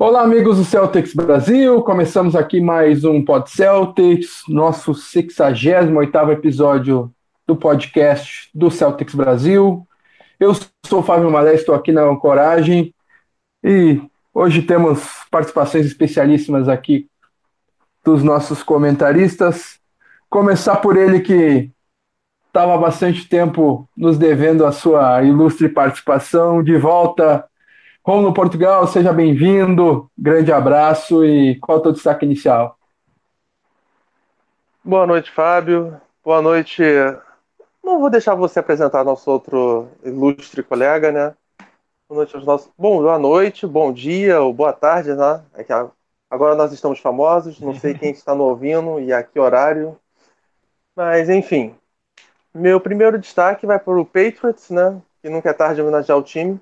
Olá, amigos do Celtics Brasil. Começamos aqui mais um Pod Celtics, nosso 68 episódio do podcast do Celtics Brasil. Eu sou o Fábio Malé, estou aqui na Coragem e hoje temos participações especialíssimas aqui dos nossos comentaristas. Começar por ele que estava há bastante tempo nos devendo a sua ilustre participação. De volta, Romulo Portugal, seja bem-vindo. Grande abraço e qual é o teu destaque inicial? Boa noite, Fábio. Boa noite. Não vou deixar você apresentar nosso outro ilustre colega, né? Boa noite aos nossos. Bom, boa noite, bom dia ou boa tarde, né? É agora nós estamos famosos, não sei quem está nos ouvindo e a que horário. Mas, enfim. Meu primeiro destaque vai para o Patriots, né? Que nunca é tarde de homenagear o time.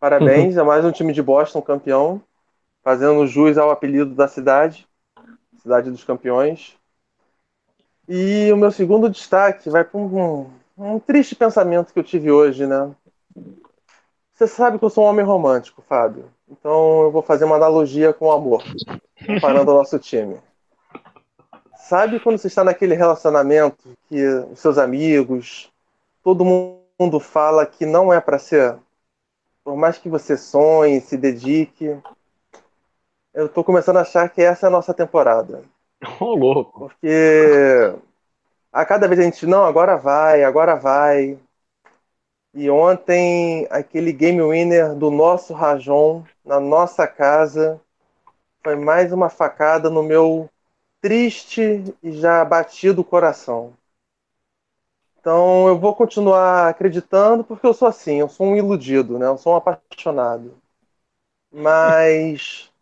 Parabéns, uhum. é mais um time de Boston campeão, fazendo jus ao apelido da cidade, cidade dos campeões. E o meu segundo destaque vai para um, um, triste pensamento que eu tive hoje, né? Você sabe que eu sou um homem romântico, Fábio. Então eu vou fazer uma analogia com o amor, comparando o nosso time. Sabe quando você está naquele relacionamento que os seus amigos, todo mundo fala que não é para ser por mais que você sonhe, se dedique, eu estou começando a achar que essa é a nossa temporada. Ô, oh, louco. Porque a cada vez a gente, não, agora vai, agora vai. E ontem, aquele game winner do nosso Rajon, na nossa casa, foi mais uma facada no meu triste e já batido coração. Então eu vou continuar acreditando porque eu sou assim, eu sou um iludido, né? Eu sou um apaixonado. Mas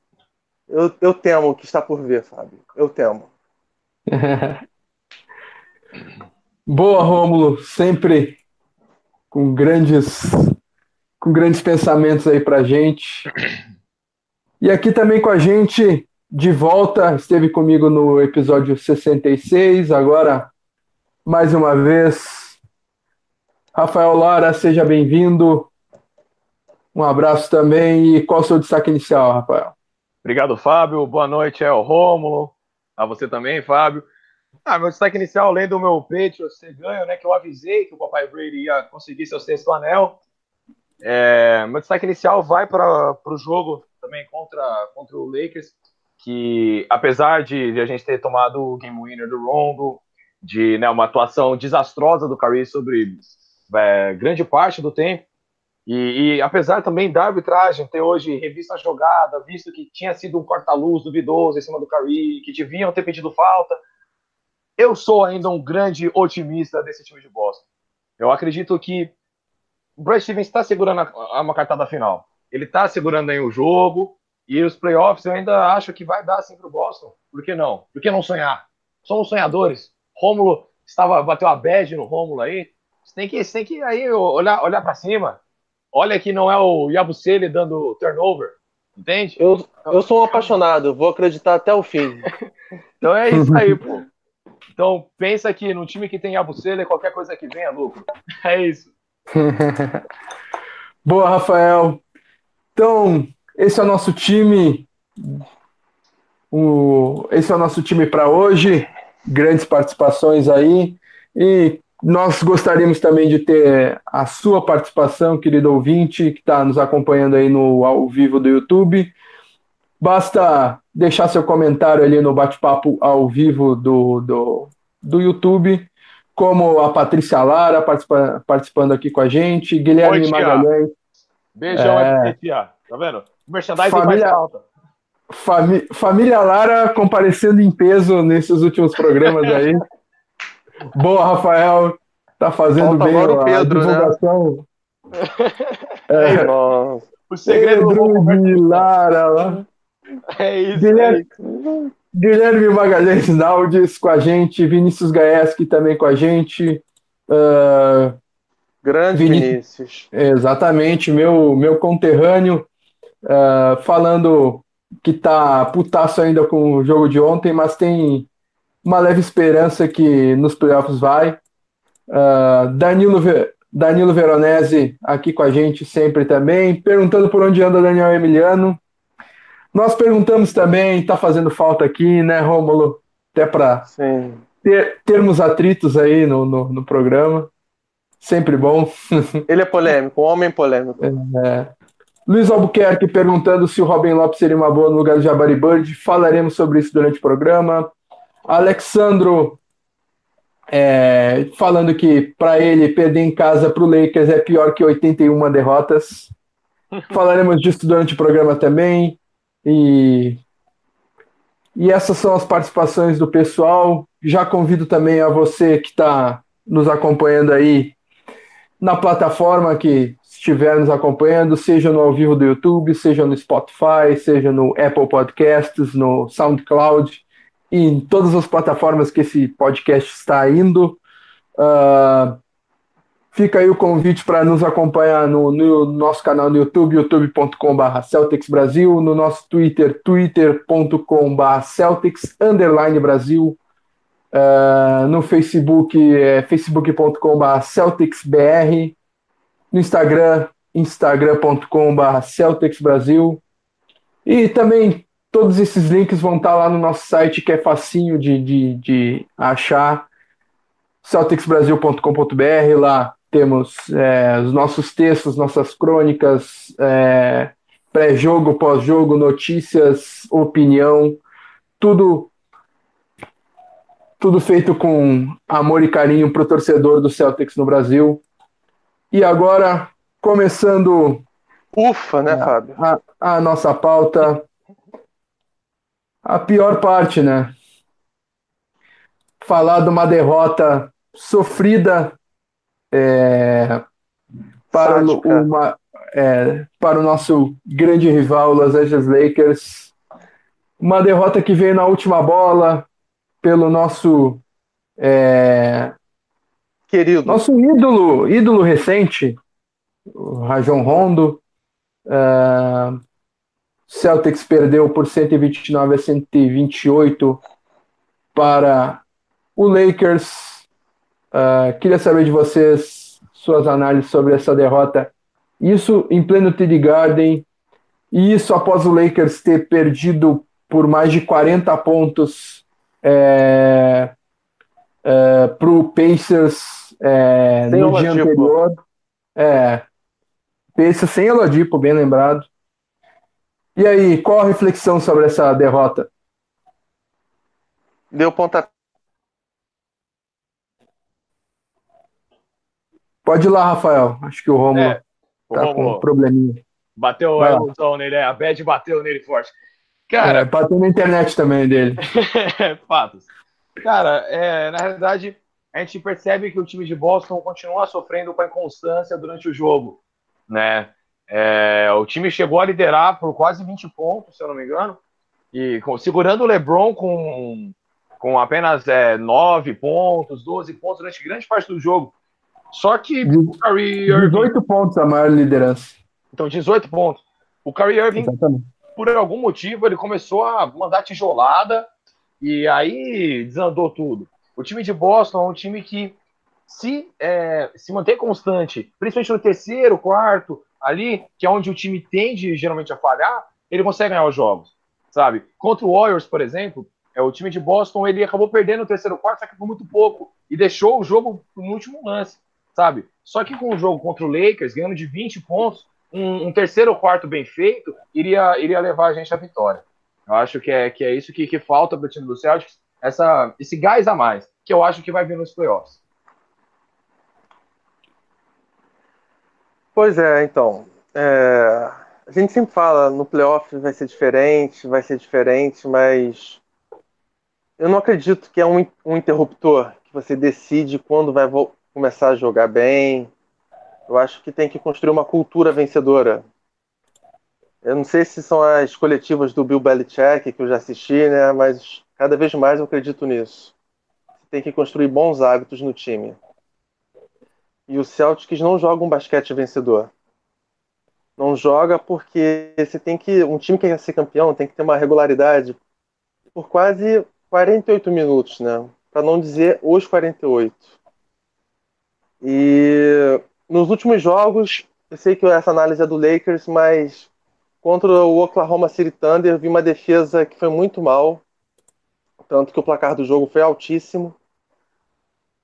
eu, eu temo o que está por ver, Fábio. Eu temo. Boa, Rômulo, sempre com grandes com grandes pensamentos aí pra gente. E aqui também com a gente de volta, esteve comigo no episódio 66, agora mais uma vez. Rafael Lara, seja bem-vindo. Um abraço também. E qual o seu destaque inicial, Rafael? Obrigado, Fábio. Boa noite, é o Rômulo. A você também, Fábio. Ah, meu destaque inicial, além do meu peito ser ganho, né? Que eu avisei que o Papai Brady ia conseguir seu sexto anel. É, meu destaque inicial vai para o jogo também contra, contra o Lakers, que apesar de, de, a gente ter tomado o game winner do Rondo, de né, uma atuação desastrosa do Curry sobre é, grande parte do tempo. E, e, apesar também da arbitragem ter hoje revisto a jogada, visto que tinha sido um corta-luz duvidoso em cima do Curry, que deviam ter pedido falta, eu sou ainda um grande otimista desse time de Boston. Eu acredito que o Brad Stevens está segurando a, uma cartada final. Ele está segurando aí o jogo e os playoffs eu ainda acho que vai dar assim para o Boston. Por que não? Por que não sonhar? Somos sonhadores. Rômulo estava bateu a bad no Rômulo aí. Você tem que, você tem que aí olhar, olhar para cima. Olha que não é o Yabusele dando turnover, entende? Eu, eu sou um apaixonado, vou acreditar até o fim. então é isso aí, pô. Então pensa que no time que tem Yabusele, qualquer coisa que venha é lucro. É isso. Boa, Rafael. Então, esse é o nosso time. O, esse é o nosso time para hoje grandes participações aí. E nós gostaríamos também de ter a sua participação, querido ouvinte, que está nos acompanhando aí no ao vivo do YouTube. Basta deixar seu comentário ali no bate-papo ao vivo do, do, do YouTube, como a Patrícia Lara participa, participando aqui com a gente, Guilherme Oi, Magalhães. Beijão é... tia. Tá vendo? Merchandising Família... mais alta. Famí Família Lara comparecendo em peso nesses últimos programas aí. Boa, Rafael. Tá fazendo Falta bem o Pedro, né? divulgação. Né? É, o segredo Pedro de Lara lá. É isso. Guilherme, é isso. Guilherme Magalhães Naldes com a gente, Vinícius Gaeski também com a gente. Uh, Grande Vinícius. Exatamente, meu, meu conterrâneo, uh, falando que tá putaço ainda com o jogo de ontem, mas tem uma leve esperança que nos playoffs vai. Uh, Danilo, Danilo Veronese aqui com a gente sempre também, perguntando por onde anda Daniel Emiliano. Nós perguntamos também, está fazendo falta aqui, né, Rômulo? Até para ter, termos atritos aí no, no, no, programa. Sempre bom. Ele é polêmico, um homem polêmico. É. Luiz Albuquerque perguntando se o Robin Lopes seria uma boa no lugar do Jabari Bird. Falaremos sobre isso durante o programa. Alexandro é, falando que para ele perder em casa para o Lakers é pior que 81 derrotas. Falaremos disso durante o programa também. E, e essas são as participações do pessoal. Já convido também a você que está nos acompanhando aí na plataforma que estiver nos acompanhando, seja no ao vivo do YouTube, seja no Spotify, seja no Apple Podcasts, no SoundCloud e em todas as plataformas que esse podcast está indo. Uh, Fica aí o convite para nos acompanhar no, no, nosso canal no YouTube, youtube.com.br Celtics Brasil, no nosso Twitter, twitter.com.br Celtics Underline Brasil, uh, no Facebook, é facebook.com.br CelticsBR, no Instagram, instagram.com.br Celtics Brasil, e também todos esses links vão estar lá no nosso site, que é facinho de, de, de achar, celticsbrasil.com.br, lá temos é, os nossos textos, nossas crônicas, é, pré-jogo, pós-jogo, notícias, opinião, tudo tudo feito com amor e carinho para o torcedor do Celtics no Brasil. E agora, começando. Ufa, né, Fábio? A, a nossa pauta. A pior parte, né? Falar de uma derrota sofrida é, para, o, uma, é, para o nosso grande rival, Los Angeles Lakers. Uma derrota que veio na última bola pelo nosso é, querido, nosso ídolo, ídolo recente, o Rajon Rondo. Uh, Celtics perdeu por 129 a 128 para o Lakers. Uh, queria saber de vocês suas análises sobre essa derrota. Isso em pleno TD Garden, e isso após o Lakers ter perdido por mais de 40 pontos é, é, para o Pacers é, no dia anterior. É, Pacers sem Elodipo, bem lembrado. E aí, qual a reflexão sobre essa derrota? Deu ponta Pode ir lá, Rafael. Acho que o Romulo é, tá com um probleminha. Bateu a ilusão nele, é. a bad bateu nele forte. Cara, é, bateu na internet também dele. Fatos. Cara, é, na realidade, a gente percebe que o time de Boston continua sofrendo com a inconstância durante o jogo, né? É, o time chegou a liderar por quase 20 pontos, se eu não me engano, e segurando o LeBron com, com apenas é, 9 pontos, 12 pontos durante grande parte do jogo. Só que o Kyrie Irving... 18 pontos a maior liderança. Então, 18 pontos. O Kyrie Irving, Exatamente. por algum motivo, ele começou a mandar tijolada e aí desandou tudo. O time de Boston é um time que se, é, se mantém constante, principalmente no terceiro, quarto, ali, que é onde o time tende geralmente a falhar, ele consegue ganhar os jogos, sabe? Contra o Warriors, por exemplo, é o time de Boston, ele acabou perdendo o terceiro quarto, só que por muito pouco, e deixou o jogo no último lance sabe? Só que com o jogo contra o Lakers, ganhando de 20 pontos, um, um terceiro quarto bem feito iria, iria levar a gente à vitória. Eu acho que é, que é isso que, que falta para o time do Celtics, essa, esse gás a mais, que eu acho que vai vir nos playoffs. Pois é, então. É, a gente sempre fala no playoff vai ser diferente, vai ser diferente, mas eu não acredito que é um, um interruptor que você decide quando vai começar a jogar bem. Eu acho que tem que construir uma cultura vencedora. Eu não sei se são as coletivas do Bill Belichick que eu já assisti, né? Mas cada vez mais eu acredito nisso. Você tem que construir bons hábitos no time. E o Celtics não joga um basquete vencedor. Não joga porque você tem que um time que quer ser campeão tem que ter uma regularidade por quase 48 minutos, né? Para não dizer os 48. E nos últimos jogos, eu sei que essa análise é do Lakers, mas contra o Oklahoma City Thunder, vi uma defesa que foi muito mal, tanto que o placar do jogo foi altíssimo.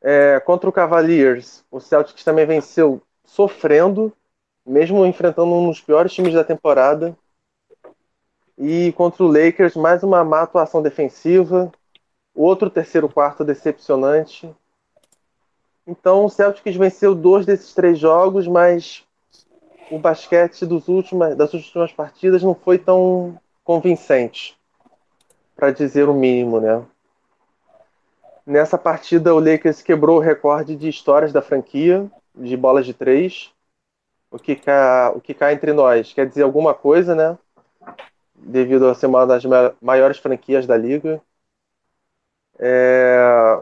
É, contra o Cavaliers, o Celtics também venceu sofrendo, mesmo enfrentando um dos piores times da temporada. E contra o Lakers, mais uma má atuação defensiva, outro terceiro quarto decepcionante. Então o Celtics venceu dois desses três jogos, mas o basquete últimos, das últimas partidas não foi tão convincente, para dizer o mínimo, né? Nessa partida, o Lakers quebrou o recorde de histórias da franquia, de bolas de três. O que, cá, o que cá entre nós quer dizer alguma coisa, né? Devido a ser uma das maiores franquias da liga. É...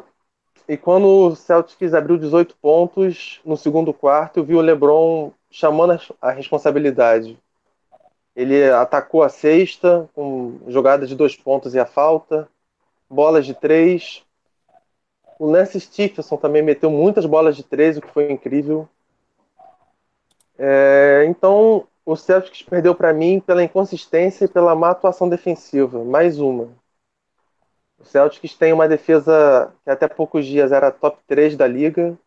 E quando o Celtics abriu 18 pontos no segundo quarto, eu vi o LeBron chamando a responsabilidade. Ele atacou a sexta com jogada de dois pontos e a falta, bolas de três, o Lance Stephenson também meteu muitas bolas de três, o que foi incrível. É, então, o Celtics perdeu para mim pela inconsistência e pela má atuação defensiva. Mais uma. O Celtics tem uma defesa que até poucos dias era top 3 da liga,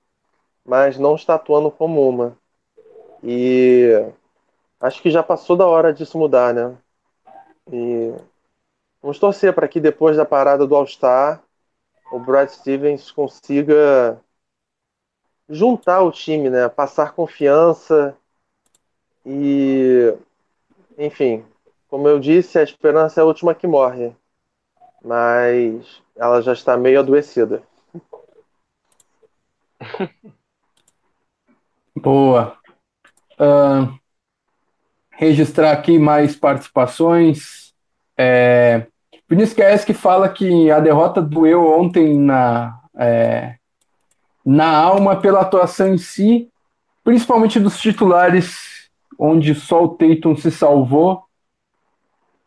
mas não está atuando como uma. E acho que já passou da hora disso mudar, né? E vamos torcer para que depois da parada do All-Star o Brad Stevens consiga juntar o time, né? Passar confiança e, enfim, como eu disse, a esperança é a última que morre, mas ela já está meio adoecida. Boa. Uh, registrar aqui mais participações. É, Vinícius que fala que a derrota doeu ontem na, é, na alma pela atuação em si, principalmente dos titulares, onde só o Tatum se salvou,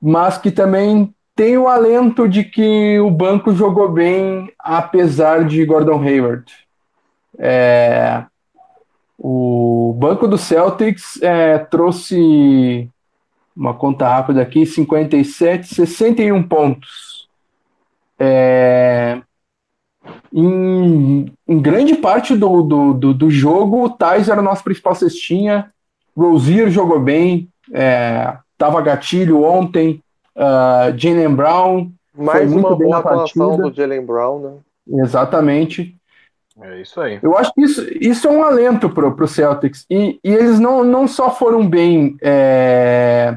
mas que também tem o alento de que o banco jogou bem, apesar de Gordon Hayward. É, o banco do Celtics é, trouxe uma conta rápida aqui, 57, 61 pontos. É, em, em, grande parte do, do, do, do, jogo, o Thais era o nosso principal cestinha, Rozier jogou bem, é, tava gatilho ontem, uh, Jalen Brown mais foi muito uma bem boa atuação do Jalen Brown, né? Exatamente. É isso aí. Eu acho que isso, isso é um alento pro, pro Celtics. E, e eles não, não só foram bem é,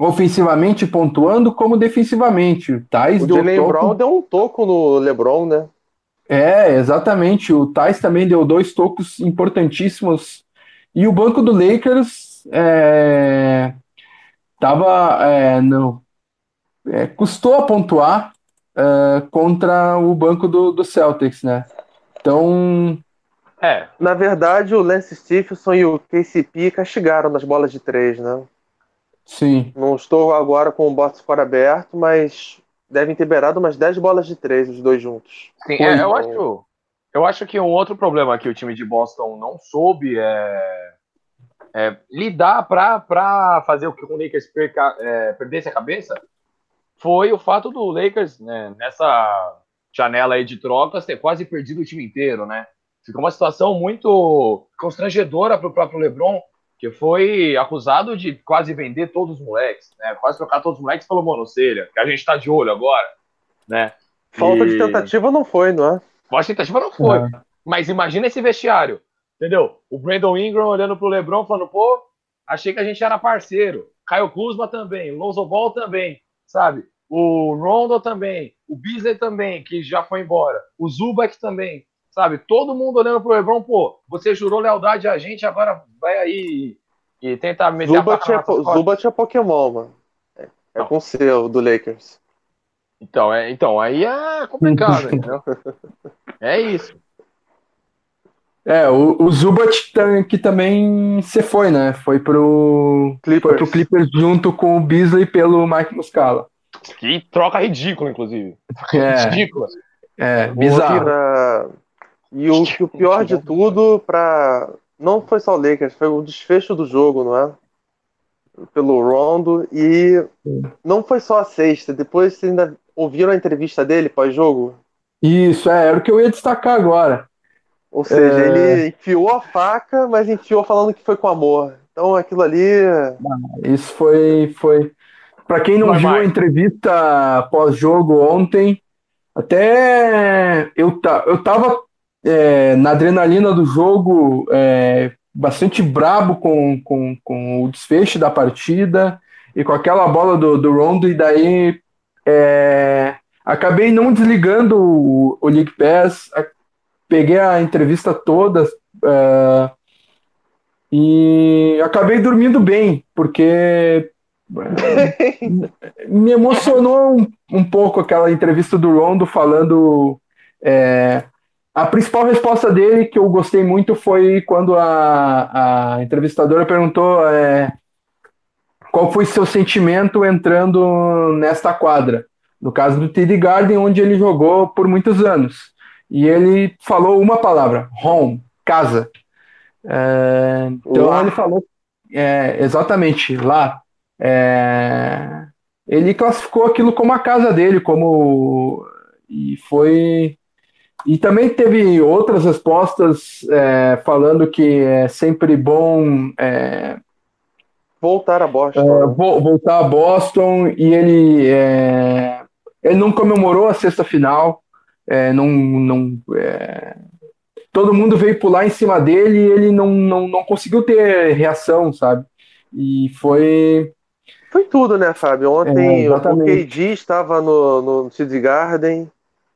ofensivamente pontuando como defensivamente. O Thais o deu toco... Brown deu um toco no LeBron, né? É, exatamente. O Thais também deu dois tocos importantíssimos. E o banco do Lakers é, tava, é, não, é, custou a pontuar é, contra o banco do, do Celtics, né? Então, é. Na verdade, o Lance Stephenson e o KCP castigaram nas bolas de três, né? Sim. Não estou agora com o box fora aberto, mas devem ter beirado umas 10 bolas de três, os dois juntos. Sim, é, eu, acho, eu acho que um outro problema que o time de Boston não soube é, é lidar para fazer o que o Lakers perca, é, perdesse a cabeça foi o fato do Lakers, né, nessa janela aí de trocas, ter quase perdido o time inteiro, né? Ficou uma situação muito constrangedora para o próprio LeBron, que foi acusado de quase vender todos os moleques, né? Quase trocar todos os moleques pelo monocelha, que a gente tá de olho agora, né? Falta e... de tentativa não foi, não é? Falta de tentativa não foi. Não. Mas imagina esse vestiário, entendeu? O Brandon Ingram olhando pro LeBron falando, pô, achei que a gente era parceiro. Caio Kuzma também, Lonzo Ball também, sabe? O Rondo também, o Beasley também, que já foi embora, o Zubac também sabe? Todo mundo olhando pro LeBron, pô, você jurou lealdade a gente, agora vai aí e tenta meter Zubat a é, Zubat é Pokémon, mano. É, é com seu, do Lakers. Então, é, então aí é complicado, entendeu? É isso. É, o, o Zubat que também se foi, né? Foi pro Clippers. Foi pro Clippers junto com o Beasley pelo Mike Muscala. Que troca ridícula, inclusive. É. Ridícula. É, bizarro. E o, o pior de tudo, para não foi só o Lakers, foi o desfecho do jogo, não é? pelo Rondo e não foi só a sexta, depois vocês ainda ouviram a entrevista dele pós-jogo? Isso, é, era o que eu ia destacar agora. Ou seja, é... ele enfiou a faca, mas enfiou falando que foi com amor. Então aquilo ali. Isso foi. foi... Para quem não viu a entrevista pós-jogo ontem, até eu, ta, eu tava é, na adrenalina do jogo, é, bastante brabo com, com, com o desfecho da partida e com aquela bola do, do Rondo, e daí é, acabei não desligando o, o League Pass, a, peguei a entrevista toda é, e acabei dormindo bem, porque me emocionou um, um, pouco aquela entrevista do Rondo falando é, a principal resposta dele, que eu gostei muito, foi quando a, a entrevistadora perguntou é, qual foi seu sentimento entrando nesta quadra. No caso do TD Garden, onde ele jogou por muitos anos. E ele falou uma palavra: home, casa. É, então lá. ele falou é, exatamente lá. É, ele classificou aquilo como a casa dele, como e foi e também teve outras respostas é, falando que é sempre bom é, voltar a Boston. É, né? voltar a Boston e ele é, ele não comemorou a sexta final, é, não, não é, todo mundo veio pular em cima dele e ele não, não, não conseguiu ter reação, sabe? E foi foi tudo, né, Fábio? Ontem o KD estava no, no City Garden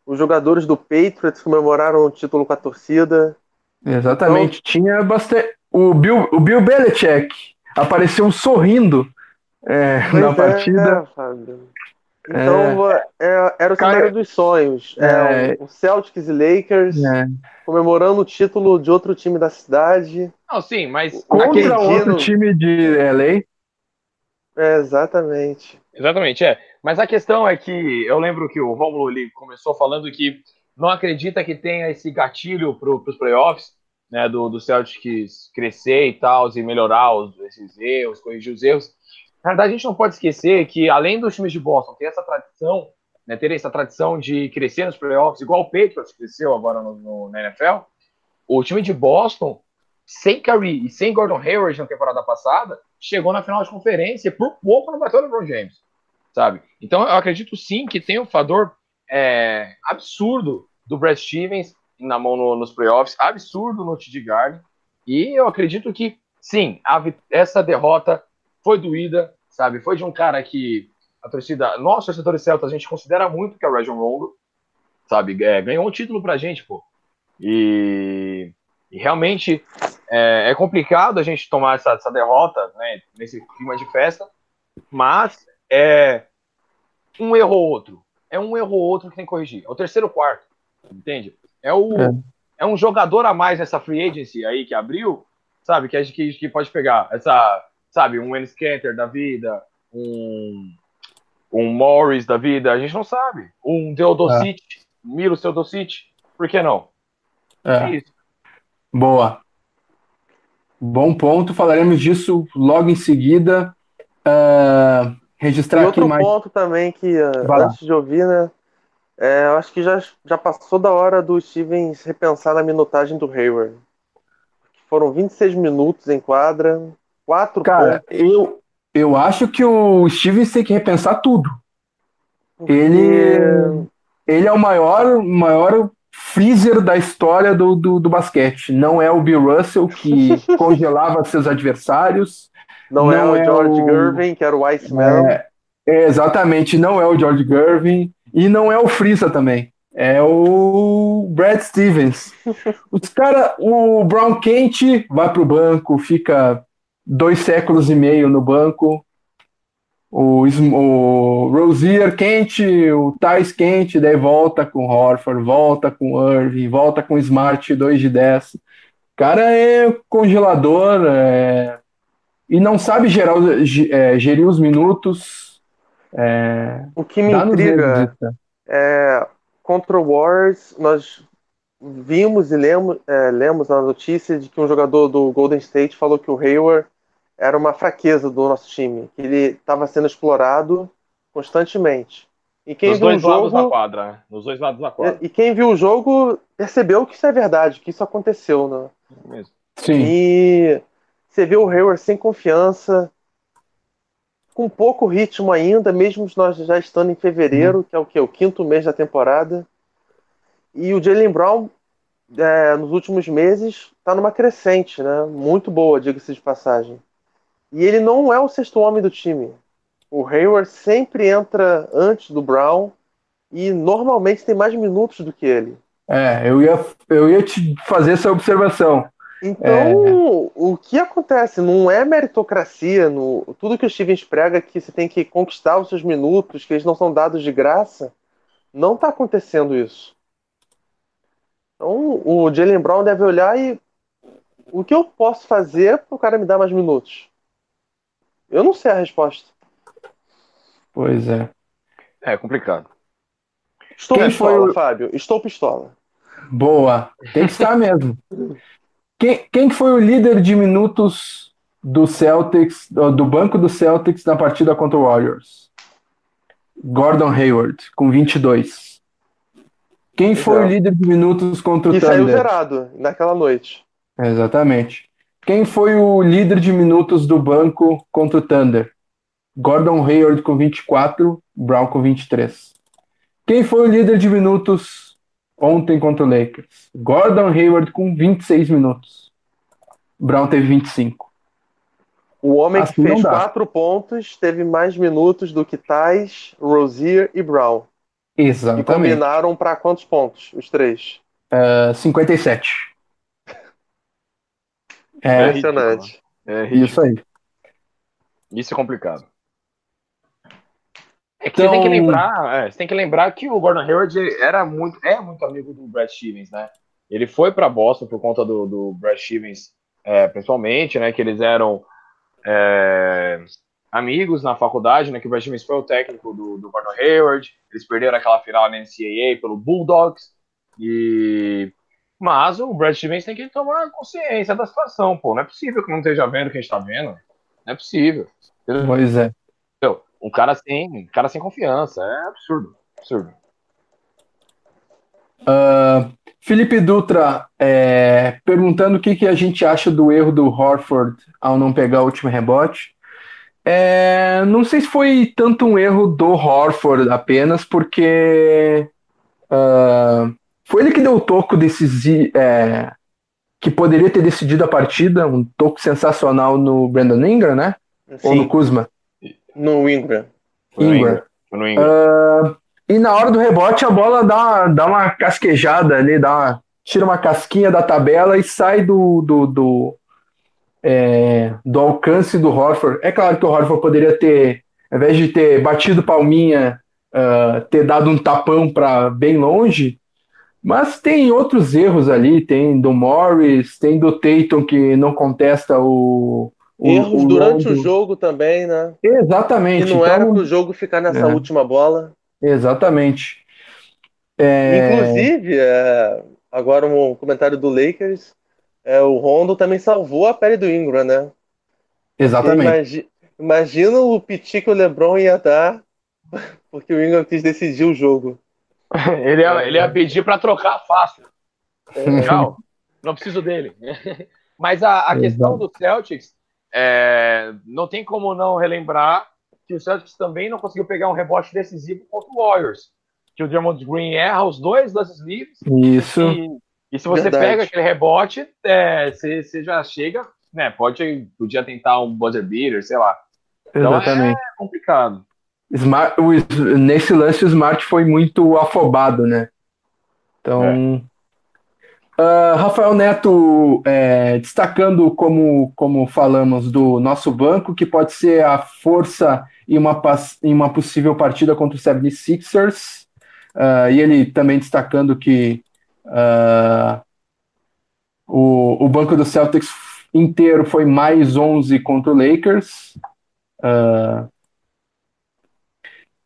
os jogadores do Patriots comemoraram o título com a torcida. Exatamente. Então... Tinha bastante. O Bill, o Bill Belichick apareceu sorrindo é, na é, partida. É, então, é, é era o cenário dos sonhos. É, o Celtics e Lakers comemorando o título de outro time da cidade. Não, sim, mas. Contra outro time de LA. É, exatamente. Exatamente, é. Mas a questão é que eu lembro que o Romulo ele começou falando que não acredita que tenha esse gatilho para os playoffs, né, do, do Celtics crescer e tal, e melhorar os, esses erros, corrigir os erros. Na verdade, a gente não pode esquecer que, além dos times de Boston ter essa tradição, né, ter essa tradição de crescer nos playoffs, igual o Patriots cresceu agora no, no, na NFL, o time de Boston, sem Curry e sem Gordon Hayward na temporada passada, chegou na final de conferência e por pouco não bateu no LeBron James sabe? Então eu acredito sim que tem um fator é, absurdo do Brad Stevens na mão no, nos playoffs, absurdo no TD Garden, e eu acredito que sim, a, essa derrota foi doída, sabe? Foi de um cara que a torcida, nós torcedores celtas, a gente considera muito que é o Region Rondo, sabe? É, ganhou um título pra gente, pô. E, e realmente é, é, complicado a gente tomar essa, essa derrota, né, nesse clima de festa, mas é um erro ou outro. É um erro ou outro que tem que corrigir. É o terceiro quarto, entende? É, o, é. é um jogador a mais nessa free agency aí que abriu, sabe? Que, que, que pode pegar essa, sabe, um Ennis Canter da vida, um, um Morris da vida, a gente não sabe. Um Deodosic, é. Miro por que não? É. é isso. Boa. Bom ponto, falaremos disso logo em seguida. Uh, registrar e outro mais... ponto também que eh, antes de ouvir, né? É, eu acho que já, já passou da hora do Stevens repensar na minutagem do Hayward. Foram 26 minutos em quadra, quatro Cara, pontos. eu, eu acho que o Stevens tem que repensar tudo. Porque... Ele, ele é o maior, maior freezer da história do, do, do basquete. Não é o Bill Russell que congelava seus adversários não, é não é, o George o... Gervin, que era o Iceman. É, exatamente, não é o George Gervin e não é o Frisa também. É o Brad Stevens. Os cara, o Brown Kent vai pro banco, fica dois séculos e meio no banco. O, o Rosier Kent, o Thais Kent, daí volta com Horford, volta com Irving, volta com Smart 2 de 10. O cara é congelador, é e não sabe gerar, é, gerir os minutos. É, o que me intriga é contra o Wars, nós vimos e lemos, é, lemos na notícia de que um jogador do Golden State falou que o Hayward era uma fraqueza do nosso time, que ele estava sendo explorado constantemente. E quem Nos viu o dois lados da jogo, quadra, né? Nos dois lados da quadra. e quem viu o jogo percebeu que isso é verdade, que isso aconteceu, né? Mesmo. Sim. E você vê o Hayward sem confiança, com pouco ritmo ainda, mesmo nós já estando em fevereiro, que é o que? O quinto mês da temporada. E o Jalen Brown, é, nos últimos meses, está numa crescente, né? Muito boa, diga-se de passagem. E ele não é o sexto homem do time. O Hayward sempre entra antes do Brown e normalmente tem mais minutos do que ele. É, eu ia, eu ia te fazer essa observação. Então, o que acontece? Não é meritocracia. No, tudo que o Stevens prega que você tem que conquistar os seus minutos, que eles não são dados de graça. Não está acontecendo isso. Então, o Jalen Brown deve olhar e. O que eu posso fazer para o cara me dar mais minutos? Eu não sei a resposta. Pois é. É complicado. Estou Quem pistola, foi o- Fábio. Estou pistola. Boa. Tem que estar mesmo. Quem, quem que foi o líder de minutos do Celtics, do banco do Celtics na partida contra o Warriors? Gordon Hayward, com 22. Quem foi o líder de minutos contra o E saiu Thunder? zerado naquela noite. Exatamente. Quem foi o líder de minutos do banco contra o Thunder? Gordon Hayward com 24, Brown com 23. Quem foi o líder de minutos ontem contra o Lakers? Gordon Hayward com 26 minutos. Brown teve 25. O homem Assim que fez quatro pontos teve mais minutos do que Tais, Rozier e Brown. E Exatamente. combinaram para quantos pontos? Os três. Uh, 57. É, Impressionante. É ridículo. isso aí. Isso é complicado. É que Então- você tem que lembrar, é, você tem que lembrar que o Gordon Hayward era muito, é muito amigo do Brad Stevens, né? Ele foi para Boston por conta do, do Brad Stevens, é, principalmente, né? Que eles eram é, amigos na faculdade, né? Que o Brad Stevens foi o técnico do, do Gordon Hayward. Eles perderam aquela final na NCAA pelo Bulldogs. E mas o Brad Stevens tem que tomar consciência da situação, pô. Não é possível que não esteja vendo o que a gente tá vendo. Não é possível. Pois é. Um cara sem, um cara sem confiança. É absurdo. Absurdo. Uh, Felipe Dutra é, perguntando o que, que a gente acha do erro do Horford ao não pegar o último rebote. É, não sei se foi tanto um erro do Horford apenas, porque uh, foi ele que deu o toco decisi é, que poderia ter decidido a partida, um toco sensacional no Brandon Ingram, né? Ou no Sim, Kuzma. no Ingram. Ingram. No Ingram. Ah, e na hora do rebote a bola dá, dá uma casquejada ali, dá uma- tira uma casquinha da tabela e sai do, do, do, é, do alcance do Horford. É claro que o Horford poderia ter, ao invés de ter batido palminha, ah, ter dado um tapão para bem longe, mas tem outros erros ali, tem do Morris, tem do Tatum que não contesta o, o- Erros o durante o Rondo. jogo também, né? Exatamente. não era então- pro jogo ficar nessa É. última bola. Exatamente. É, Inclusive, é, agora um comentário do Lakers, é, o Rondo também salvou a pele do Ingram, né? exatamente. Imagi- Imagina o piti que o LeBron ia dar porque o Ingram quis decidir o jogo. Ele, ia, ele ia pedir para trocar fácil. Tchau. Não preciso dele. Mas a, a questão do Celtics, é, não tem como não relembrar que o Celtics também não conseguiu pegar um rebote decisivo contra o Warriors. Que o Draymond Green erra os dois lances livres Isso. E, e se você Verdade. pega aquele rebote, é, você, você já chega, né? Pode, podia tentar um buzzer beater, sei lá. Então Exatamente. é complicado. Smart, o, nesse lance, o Smart foi muito afobado, né? Então. Ah, Rafael Neto é, destacando, como, como falamos, do nosso banco, que pode ser a força em uma, em uma possível partida contra o 76ers. Ah, e ele também destacando que ah, o, o banco do Celtics inteiro foi mais 11 contra o Lakers. Ah,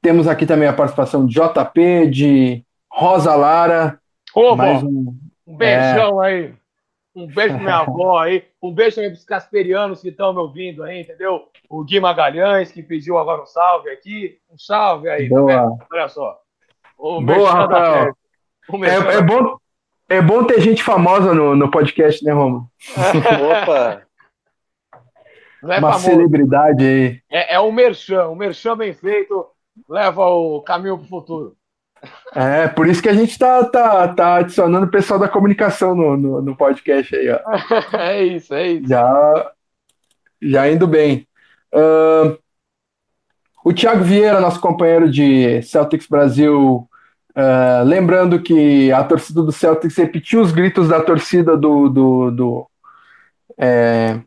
temos aqui também a participação de JP, de Rosa Lara, Ô, mais um. um beijão aí. Um beijo pra minha avó aí. Um beijo também pros casperianos que estão me ouvindo aí, entendeu? O Gui Magalhães, que pediu agora um salve aqui. Um salve aí. Boa. Olha só. O Boa, Rafael. É, é, bom, é bom ter gente famosa no, no podcast, né, Romulo? Opa! É Uma famoso. celebridade aí. É, é um merchan, um merchan bem feito leva o caminho para o futuro. É, por isso que a gente tá, tá, tá adicionando o pessoal da comunicação no, no, no podcast aí, ó. é isso, é isso. Já, já indo bem. Uh, o Thiago Vieira, nosso companheiro de Celtics Brasil, uh, lembrando que a torcida do Celtics repetiu os gritos da torcida do, do, do é,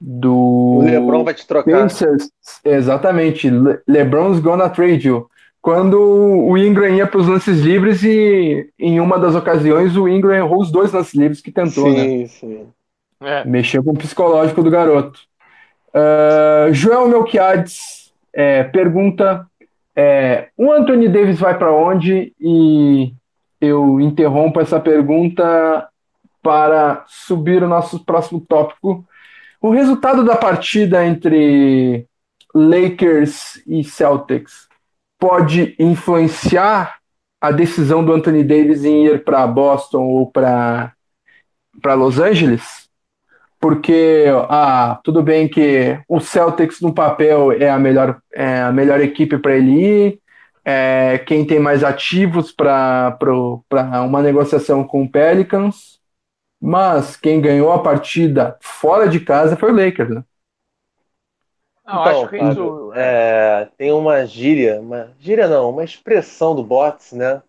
do. O LeBron vai te trocar. Pacers, exatamente. Le LeBron's gonna trade you. Quando o Ingram ia para os lances livres e em uma das ocasiões o Ingram errou os dois lances livres que tentou, sim, né? Sim. É. Mexeu com o psicológico do garoto. Uh, Joel Melquiades é, pergunta: é, o Anthony Davis vai para onde? E eu interrompo essa pergunta para subir o nosso próximo tópico, o resultado da partida entre Lakers e Celtics pode influenciar a decisão do Anthony Davis em ir para Boston ou para Los Angeles? Porque, ah, tudo bem que o Celtics no papel é a melhor, é a melhor equipe para ele ir, é quem tem mais ativos para uma negociação com o Pelicans, mas quem ganhou a partida fora de casa foi o Lakers, né? Não, então, acho que isso... é, tem uma gíria, uma gíria não, uma expressão do bots, né?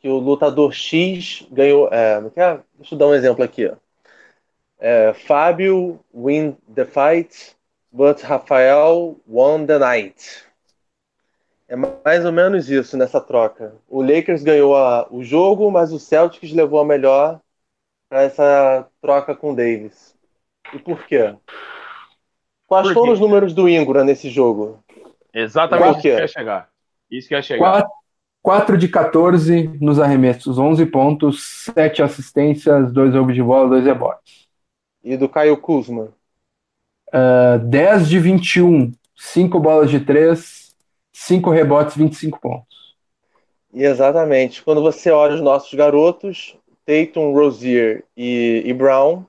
Que o lutador X ganhou. É, é deixa eu dar um exemplo aqui. Ó. É, Fábio win the fight, but Rafael won the night. É mais ou menos isso nessa troca. O Lakers ganhou a, o jogo, mas o Celtics levou a melhor essa troca com o Davis. E por quê? Quais por foram os números do Ingram nesse jogo? Exatamente isso que ia chegar. Isso que ia chegar. 4, de 14 nos arremessos, 11 pontos, 7 assistências, 2 roubos de bola, 2 rebotes. E do Caio Kuzma? Uh, 10 de 21, 5 bolas de 3, 5 rebotes, 25 pontos. exatamente. Quando você olha os nossos garotos, Tatum, Rozier e, e Brown,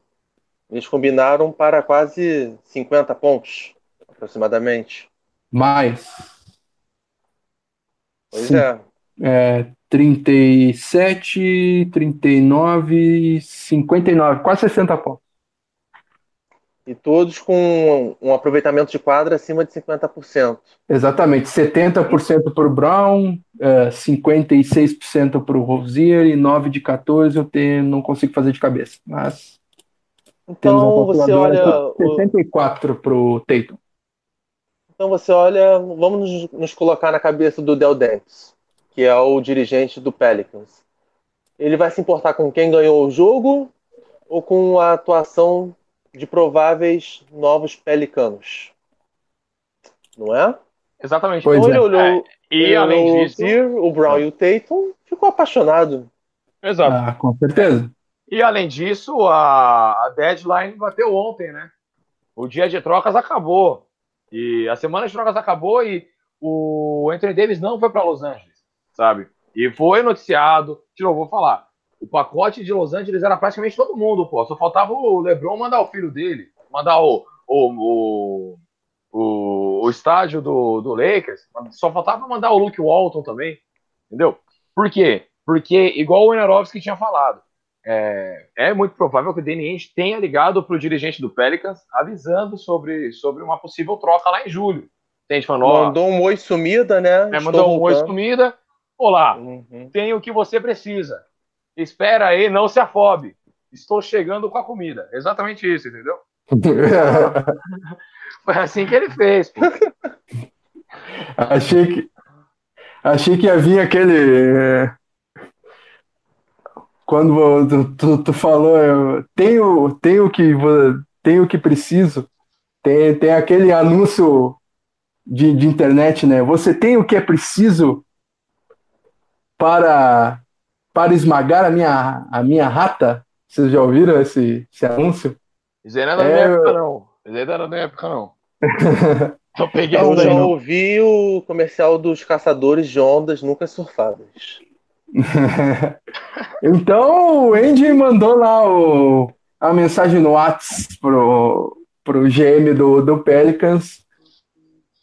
eles combinaram para quase 50 pontos, aproximadamente. Mais. Pois Sim. é. é. 37, 39, 59, quase 60 pontos. E todos com um aproveitamento de quadra acima de 50%. Exatamente, 70% para o Brown, 56% para o Rosier e 9 de 14 eu tenho, não consigo fazer de cabeça. Mas então você olha 64 para o Tatum. Então você olha, vamos nos, nos colocar na cabeça do Del Dentes, que é o dirigente do Pelicans. Ele vai se importar com quem ganhou o jogo ou com a atuação de prováveis novos pelicanos. Não é? Exatamente. Pois então é. ele olhou, é. E além olhou disso, o Brown e o Tatum ficou apaixonado. Exato. Ah, com certeza. E além disso, a, a deadline bateu ontem, né? O dia de trocas acabou. E a semana de trocas acabou e o Anthony Davis não foi para Los Angeles, sabe? E foi noticiado, de novo, vou falar. O pacote de Los Angeles era praticamente todo mundo, pô. Só faltava o LeBron mandar o filho dele, mandar o, o, o, o, estádio do, do Lakers. Só faltava mandar o Luke Walton também, entendeu? Por quê? Porque, igual o Wojnarowski tinha falado, é, é, muito provável que o Danny Ainge tenha ligado para o dirigente do Pelicans avisando sobre, sobre uma possível troca lá em julho. Entende? Falando, mandou um oi sumida, né? É, mandou um oi sumida. Olá, uhum. tenho o que você precisa. Espera aí, não se afobe. Estou chegando com a comida. Exatamente isso, entendeu? Foi assim que ele fez. Pô. Achei que achei que havia aquele é, quando tu, tu, tu, falou eu tenho tenho que tenho que preciso tem, tem aquele anúncio de, de internet né você tem o que é preciso para para esmagar a minha, a minha rata, Vocês já ouviram esse, esse anúncio? Isso aí não é da minha É, época, não. Isso aí não é da minha época, não. Eu peguei Eu já não. ouvi o comercial dos caçadores de ondas nunca surfadas. Então, o Andy mandou lá o, a mensagem no WhatsApp pro, pro GM do, do Pelicans.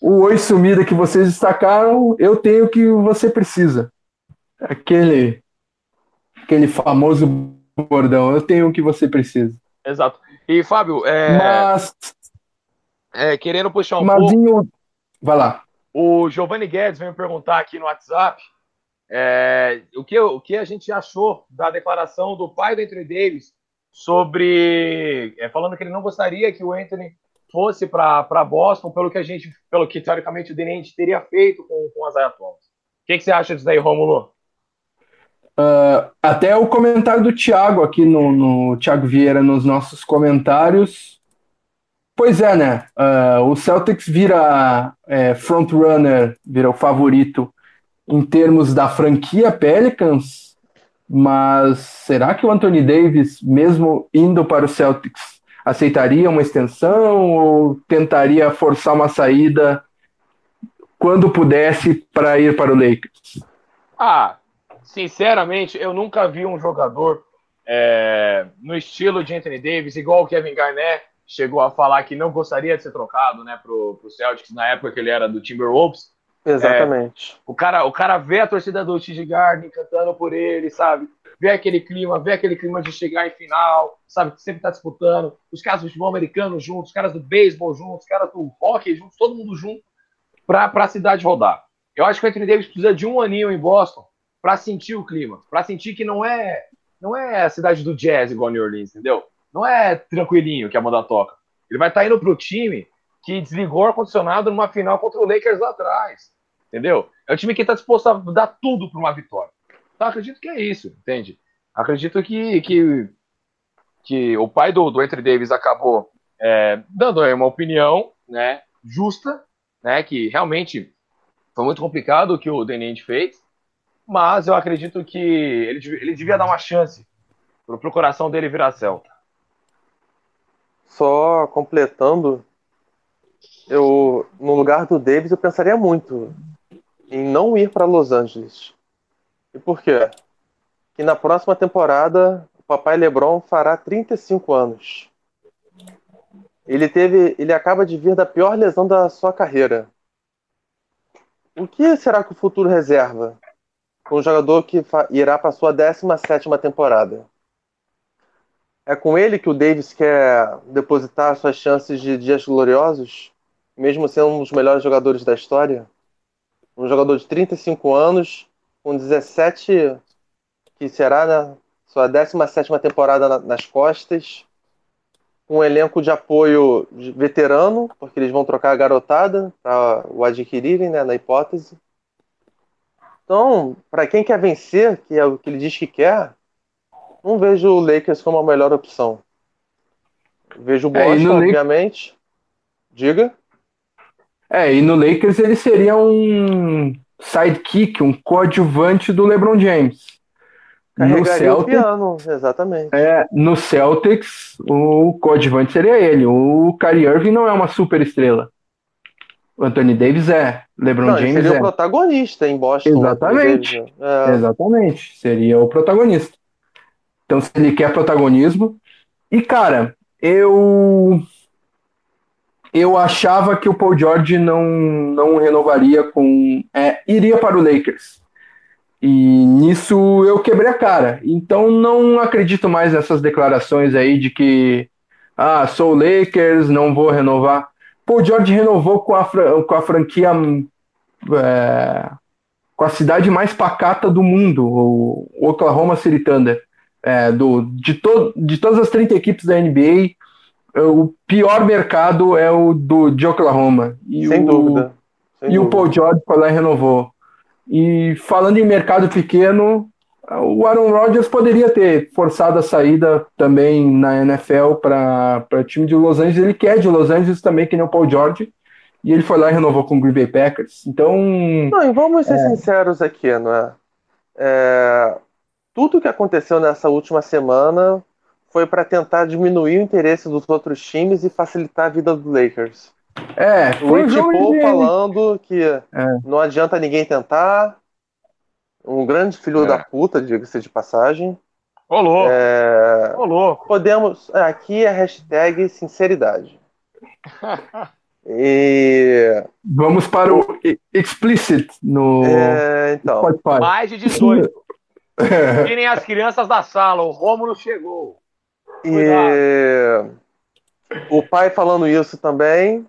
O oi sumida que vocês destacaram, eu tenho o que você precisa. Aquele, aquele famoso bordão, eu tenho o que você precisa. Exato. E, Fábio, é, Mas, é, querendo puxar um mas pouco, vai lá. o Giovanni Guedes veio me perguntar aqui no WhatsApp é, o, que, o que a gente achou da declaração do pai do Anthony Davis sobre. é, falando que ele não gostaria que o Anthony fosse para Boston pelo que a gente, pelo que teoricamente o Denente teria feito com, com as Thomas. O que, que você acha disso daí, Romulo? Ah, até o comentário do Thiago aqui no, no Thiago Vieira nos nossos comentários. Pois é, né? Ah, o Celtics vira é, frontrunner, vira o favorito em termos da franquia Pelicans, mas será que o Anthony Davis, mesmo indo para o Celtics, aceitaria uma extensão ou tentaria forçar uma saída quando pudesse para ir para o Lakers? Ah, sinceramente, eu nunca vi um jogador é, no estilo de Anthony Davis, igual o Kevin Garnett chegou a falar que não gostaria de ser trocado né, pro, pro Celtics na época que ele era do Timberwolves. Exatamente. O cara, o cara vê a torcida do TG Garden cantando por ele, sabe? Vê aquele clima, vê aquele clima de chegar em final, sabe? Que sempre tá disputando. Os caras do futebol americano juntos, os caras do beisebol juntos, os caras do hockey juntos, todo mundo junto pra, pra cidade rodar. Eu acho que o Anthony Davis precisa de um aninho em Boston pra sentir o clima, pra sentir que não é não é a cidade do jazz igual New Orleans, entendeu? Não é tranquilinho que a banda toca. Ele vai estar tá indo pro time que desligou o ar-condicionado numa final contra o Lakers lá atrás. Entendeu? É um time que está disposto a dar tudo para uma vitória. Então acredito que é isso, entende? Acredito que, que, que o pai do, do Anthony Davis acabou é, dando uma opinião né, justa, né, que realmente foi muito complicado o que o Denente fez, mas eu acredito que ele, ele devia dar uma chance para o coração dele virar Celta. Só completando, eu no lugar do Davis eu pensaria muito em não ir para Los Angeles. E por quê? Que na próxima temporada o papai LeBron fará 35 anos. Ele teve, ele acaba de vir da pior lesão da sua carreira. O que será que o futuro reserva um jogador que irá para sua 17ª temporada? É com ele que o Davis quer depositar suas chances de dias gloriosos, mesmo sendo um dos melhores jogadores da história? Um jogador de 35 anos, com 17, que será né, sua 17ª temporada nas costas, com um elenco de apoio veterano, porque eles vão trocar a garotada para o adquirirem, né, na hipótese. Então, para quem quer vencer, que é o que ele diz que quer, não vejo o Lakers como a melhor opção. Vejo o Boston, é, obviamente. Diga. É, e no Lakers ele seria um sidekick, um coadjuvante do LeBron James. Carregaria no Celtics, o piano, exatamente. É, no Celtics, o coadjuvante seria ele. O Kyrie Irving não é uma super estrela. Anthony Davis é. LeBron não, James seria é. o protagonista em Boston. Exatamente. É. Exatamente. Seria o protagonista. Então, se ele quer protagonismo. E, cara, eu. Eu achava que o Paul George não, não renovaria com. É, iria para o Lakers. E nisso eu quebrei a cara. Então não acredito mais nessas declarações aí de que. Ah, sou o Lakers, não vou renovar. Paul George renovou com a, com a franquia. É, com a cidade mais pacata do mundo, o Oklahoma City Thunder é, do, de, to, de todas as 30 equipes da NBA, o pior mercado é o do, de Oklahoma. E Sem o, dúvida. Sem e dúvida. o Paul George foi lá e renovou. E falando em mercado pequeno, o Aaron Rodgers poderia ter forçado a saída também na NFL para o time de Los Angeles. Ele quer de Los Angeles também, que nem o Paul George. E ele foi lá e renovou com o Green Bay Packers. Então. Não, e vamos ser é... sinceros aqui, não é? é? Tudo que aconteceu nessa última semana foi para tentar diminuir o interesse dos outros times e facilitar a vida do Lakers. É, O foi um Rich jogo Paul de- falando que não adianta ninguém tentar. Um grande filho É. da puta, diga-se de passagem. Ô, louco, É, ô, louco. podemos. é, Aqui é hashtag sinceridade. E. Vamos para o explicit no é, então. Spotify. Mais de 18. Tirem as crianças da sala, o Rômulo chegou. E o pai falando isso também.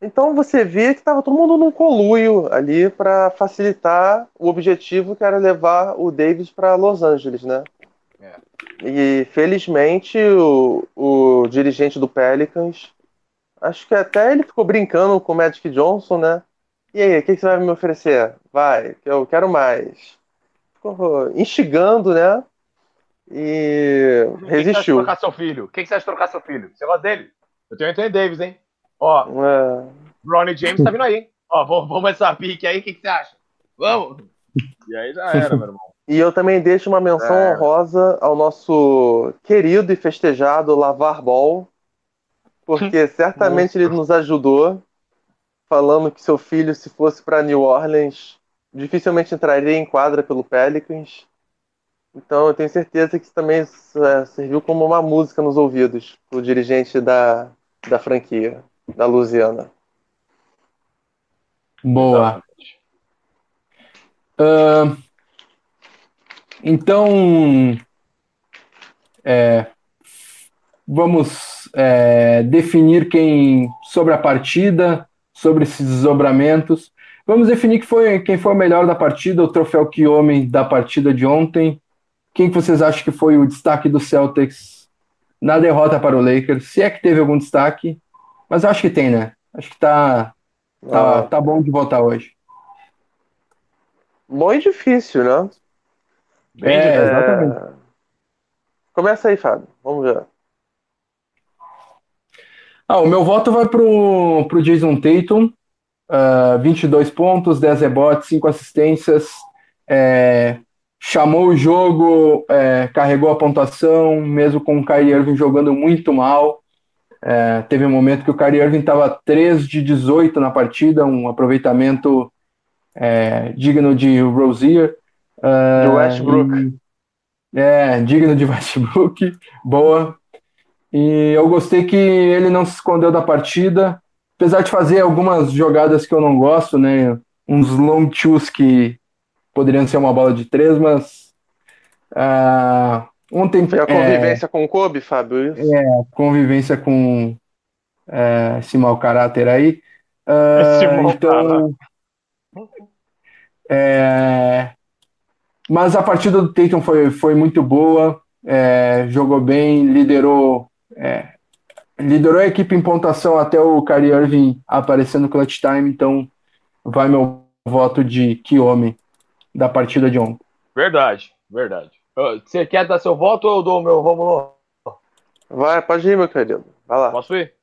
Então você vê que estava todo mundo num conluio ali para facilitar o objetivo que era levar o Davis para Los Angeles, né? É. E felizmente o, o dirigente do Pelicans, acho que até ele ficou brincando com o Magic Johnson, né? E aí, o que, que você vai me oferecer? Vai, que eu quero mais. Ficou instigando, né? E O que que você acha de resistiu. trocar seu filho? O que que você acha de trocar seu filho? Você gosta dele? Eu tenho Anthony Davis, hein? Ó, É, Ronnie James tá vindo aí. hein? Ó, vamos, vamos essa pique aí, o que, que você acha? Vamos! E aí já era, meu irmão. E eu também deixo uma menção É. honrosa ao nosso querido e festejado Lavar Ball, porque certamente ele nos ajudou, falando que seu filho, se fosse para New Orleans, dificilmente entraria em quadra pelo Pelicans. Então eu tenho certeza que isso também é, serviu como uma música nos ouvidos pro dirigente da, da franquia, da Louisiana. Boa. Ahn, então, é, vamos é, definir quem sobre a partida, sobre esses desdobramentos. Vamos definir foi, quem foi o melhor da partida, o troféu que homem da partida de ontem. Quem que vocês acham que foi o destaque do Celtics na derrota para o Lakers? Se é que teve algum destaque, mas eu acho que tem, né? Acho que tá, tá, Ah, tá bom de votar hoje. bom e difícil, né? Bem É, difícil. exatamente. Começa aí, Fábio. Vamos ver. Ah, o meu voto vai pro, pro Jason Tatum. ah, 22 pontos, 10 rebotes, 5 assistências. é, chamou o jogo, é, carregou a pontuação, mesmo com o Kyrie Irving jogando muito mal. É, teve um momento que o Kyrie Irving estava 3 de 18 na partida, um aproveitamento é, digno de Rozier. De Westbrook. e- é, digno de Westbrook. Boa. E eu gostei que ele não se escondeu da partida, apesar de fazer algumas jogadas que eu não gosto, né? Uns long twos que poderiam ser uma bola de três, mas ah, ontem Foi a é, convivência com o Kobe, Fábio? Isso? convivência com é, esse mau caráter aí. Ah, Esse mau então, é, mas a partida do Tatum foi, foi muito boa, é, jogou bem, liderou, é, liderou a equipe em pontuação até o Kyrie Irving aparecer no clutch time, então vai meu voto de que homem da partida de ontem. Verdade, verdade. Você quer dar seu voto ou eu dou o meu Rômulo? Vai, pode ir, meu querido. Vai lá. Posso ir?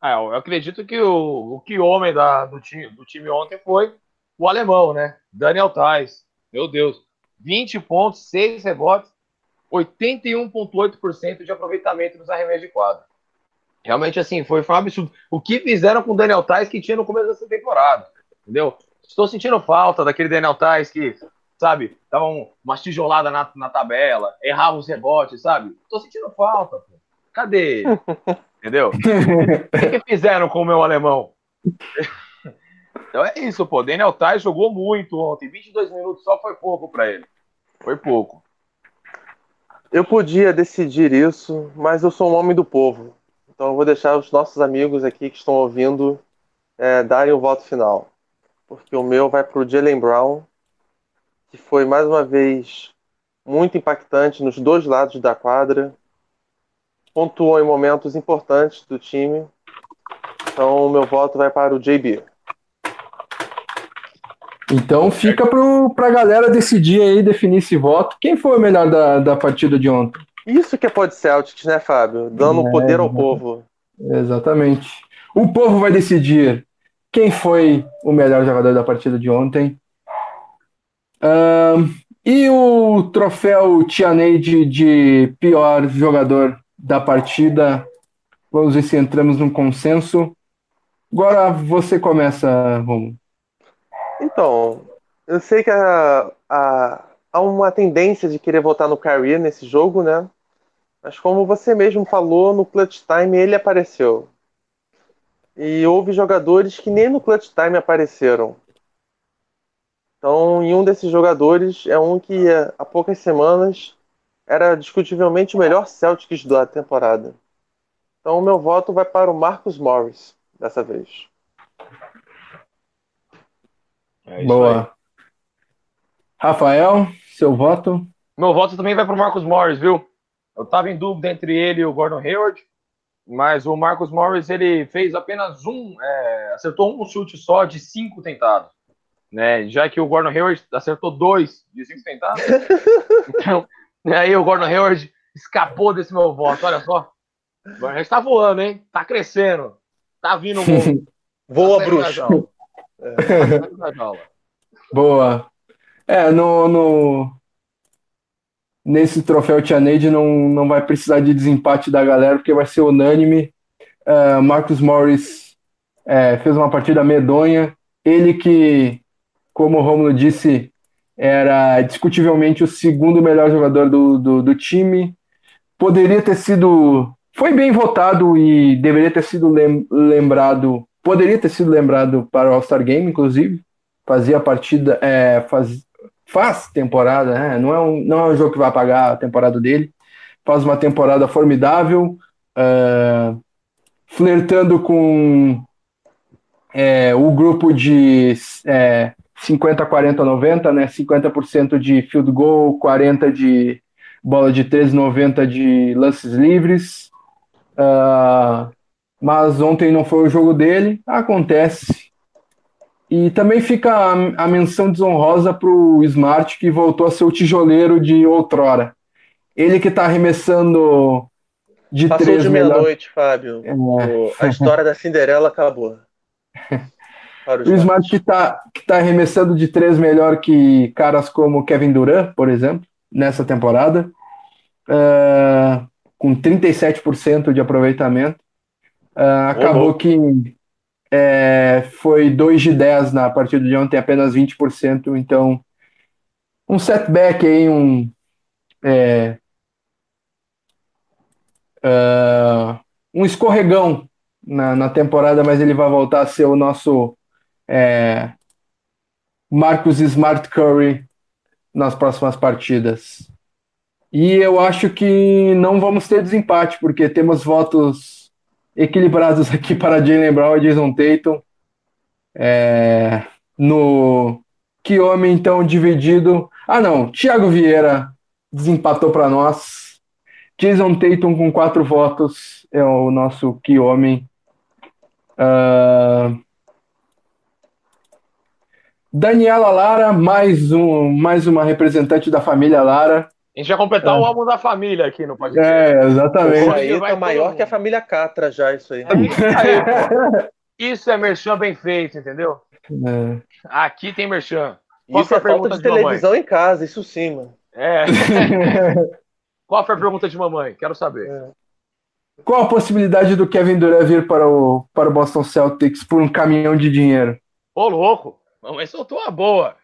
Ah, eu acredito que o, o que homem da, do, time, do time ontem foi o alemão, né? Daniel Tais. Meu Deus. 20 pontos, 6 rebotes, 81,8% de aproveitamento nos arremessos de quadra. Realmente, assim, foi, foi um absurdo. O que fizeram com o Daniel Tais que tinha no começo dessa temporada, entendeu? Estou sentindo falta daquele Daniel Tais que, sabe, dava um, umas tijoladas na, na tabela, errava os rebotes, sabe? Estou sentindo falta, pô. Cadê? Entendeu? O que, que fizeram com o meu alemão? Então é isso, pô. Daniel Tais jogou muito ontem. 22 minutos só foi pouco para ele. Foi pouco. Eu podia decidir isso, mas eu sou um homem do povo. Então eu vou deixar os nossos amigos aqui que estão ouvindo é, darem o voto final. Porque o meu vai para o Jalen Brown, que foi mais uma vez muito impactante nos dois lados da quadra. Pontuou em momentos importantes do time. Então o meu voto vai para o JB. Então fica para a galera decidir aí, definir esse voto. Quem foi o melhor da, da partida de ontem? Isso que é Pod Celtics, né, Fábio? Dando É, poder ao exatamente. povo. Exatamente. O povo vai decidir quem foi o melhor jogador da partida de ontem. E o troféu Tianeide de pior jogador da partida. Vamos ver se entramos num consenso. Agora você começa, Romulo. Então, eu sei que a, a, há uma tendência de querer votar no Kyrie nesse jogo, né? Mas como você mesmo falou, no clutch time ele apareceu. E houve jogadores que nem no clutch time apareceram. Então, em um desses jogadores é um que há poucas semanas era discutivelmente o melhor Celtics da temporada. Então, o meu voto vai para o Marcus Morris dessa vez. É Boa. Aí. Rafael, seu voto? Meu voto também vai para o Marcus Morris, viu? Eu estava em dúvida entre ele e o Gordon Hayward, mas o Marcus Morris ele fez apenas um, é, acertou um chute só de cinco tentados, né? Já que o Gordon Hayward acertou dois de cinco tentados. então, aí o Gordon Hayward escapou desse meu voto. Olha só, o Gordon Hayward está voando, hein? Tá crescendo, tá vindo um Voa, tá bruxo. É, Boa. É, no, no, nesse troféu Tianade não, não vai precisar de desempate da galera, porque vai ser unânime. Uh, Marcus Morris é, fez uma partida medonha. Ele que, como o Romulo disse, era discutivelmente o segundo melhor jogador do, do, do, time. Poderia ter sido. Foi bem votado e deveria ter sido lem, lembrado. Poderia ter sido lembrado para o All-Star Game, inclusive. Fazia partida. É, faz, faz temporada, né? não, é um, não é um jogo que vai apagar a temporada dele. Faz uma temporada formidável, uh, flertando com é, o grupo de é, 50, 40, 90, né? 50% de field goal, 40% de bola de 13, 90 de lances livres. Uh, mas ontem não foi o jogo dele, acontece. E também fica a, a menção desonrosa para o Smart, que voltou a ser o tijoleiro de outrora. Ele que está arremessando de Passou três de meia-noite, Fábio. É. O, a história da Cinderela acabou. o Smart que está que tá arremessando de três melhor que caras como Kevin Durant, por exemplo, nessa temporada, uh, com 37% de aproveitamento. Uh, acabou que é, foi 2 de 10 na partida de ontem, apenas 20%. Então, um setback aí, um. É, uh, um escorregão na, na temporada, mas ele vai voltar a ser o nosso é, Marcus Smart Curry nas próximas partidas. E eu acho que não vamos ter desempate, porque temos votos equilibrados aqui para Jalen Brown e Jason Tatum. É, no que homem então dividido. Ah, não, Thiago Vieira desempatou para nós. Jason Tatum com quatro votos é o nosso que homem. Uh, Daniela Lara, mais, um, mais uma representante da família Lara. A gente vai completar é. o álbum da família aqui no podcast. É, exatamente. Isso aí tá maior que a família Catra já, isso aí. isso é merchan bem feito, entendeu? É. Aqui tem merchan. Qual isso é falta de, de televisão em casa, isso sim, mano. É. Qual foi a pergunta de mamãe? Quero saber. É. Qual a possibilidade do Kevin Durant vir para o, para o Boston Celtics por um caminhão de dinheiro? Ô, louco! Mamãe soltou a boa.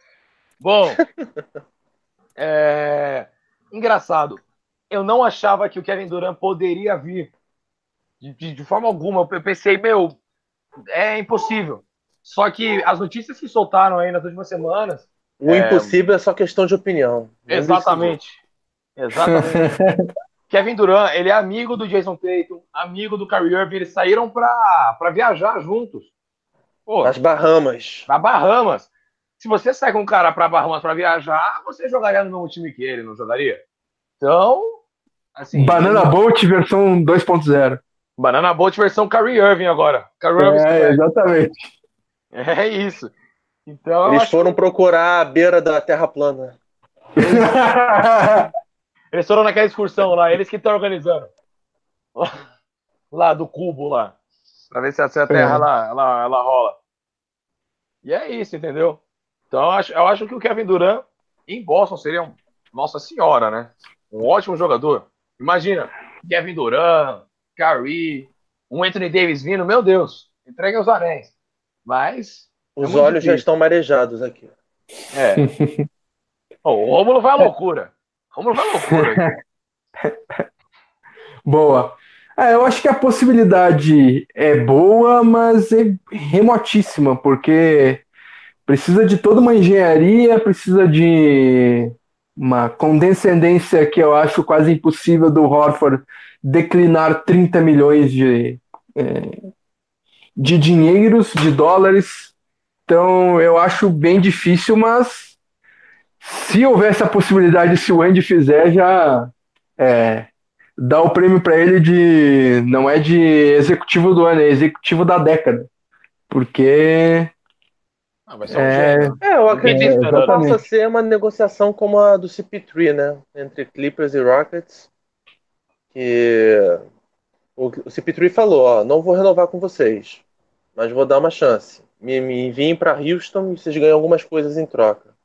Bom, é... Engraçado, eu não achava que o Kevin Durant poderia vir. De, de, de, forma alguma. Eu pensei, meu, é impossível. Só que as notícias que soltaram aí nas últimas semanas. O é... impossível é só questão de opinião. Exatamente. Exatamente. Kevin Durant, ele é amigo do Jason Tatum, amigo do Kyrie Irving, eles saíram para viajar juntos. Pô, As Bahamas. Para Bahamas se você sai com um cara para Bahamas para viajar, você jogaria no mesmo time que ele, não jogaria? Então, assim. Banana Boat versão 2.0. Banana Boat versão Kyrie Irving agora. Kyrie Irving é, exatamente. É isso. Então, Eles foram que... procurar a beira da Terra plana. Eles foram naquela excursão lá, eles que estão organizando. Lá do cubo lá. Pra ver se a Terra é. ela, ela, ela rola. E é isso, entendeu? Então eu acho, eu acho que o Kevin Durant em Boston seria um, nossa senhora, né? Um ótimo jogador. Imagina, Kevin Durant, Curry, um Anthony Davis vindo, meu Deus, entregue os anéis. Mas. É os é olhos difícil. já estão marejados aqui. É. o Rômulo vai à loucura. O Rômulo vai à loucura. Boa. É, eu acho que a possibilidade é boa, mas é remotíssima, porque precisa de toda uma engenharia, precisa de uma condescendência que eu acho quase impossível do Horford declinar 30 milhões de, é, de dinheiros, de dólares. Então eu acho bem difícil, mas se houver essa possibilidade, se o Andy fizer, já é, dá o prêmio para ele de. Não é de executivo do ano, é executivo da década. Porque. Ah, vai ser um é... é, eu acredito é, que possa ser uma negociação como a do CP3, né? Entre Clippers e Rockets. Que o, CP3 falou: ó, não vou renovar com vocês, mas vou dar uma chance. Me, me enviem para Houston e vocês ganham algumas coisas em troca.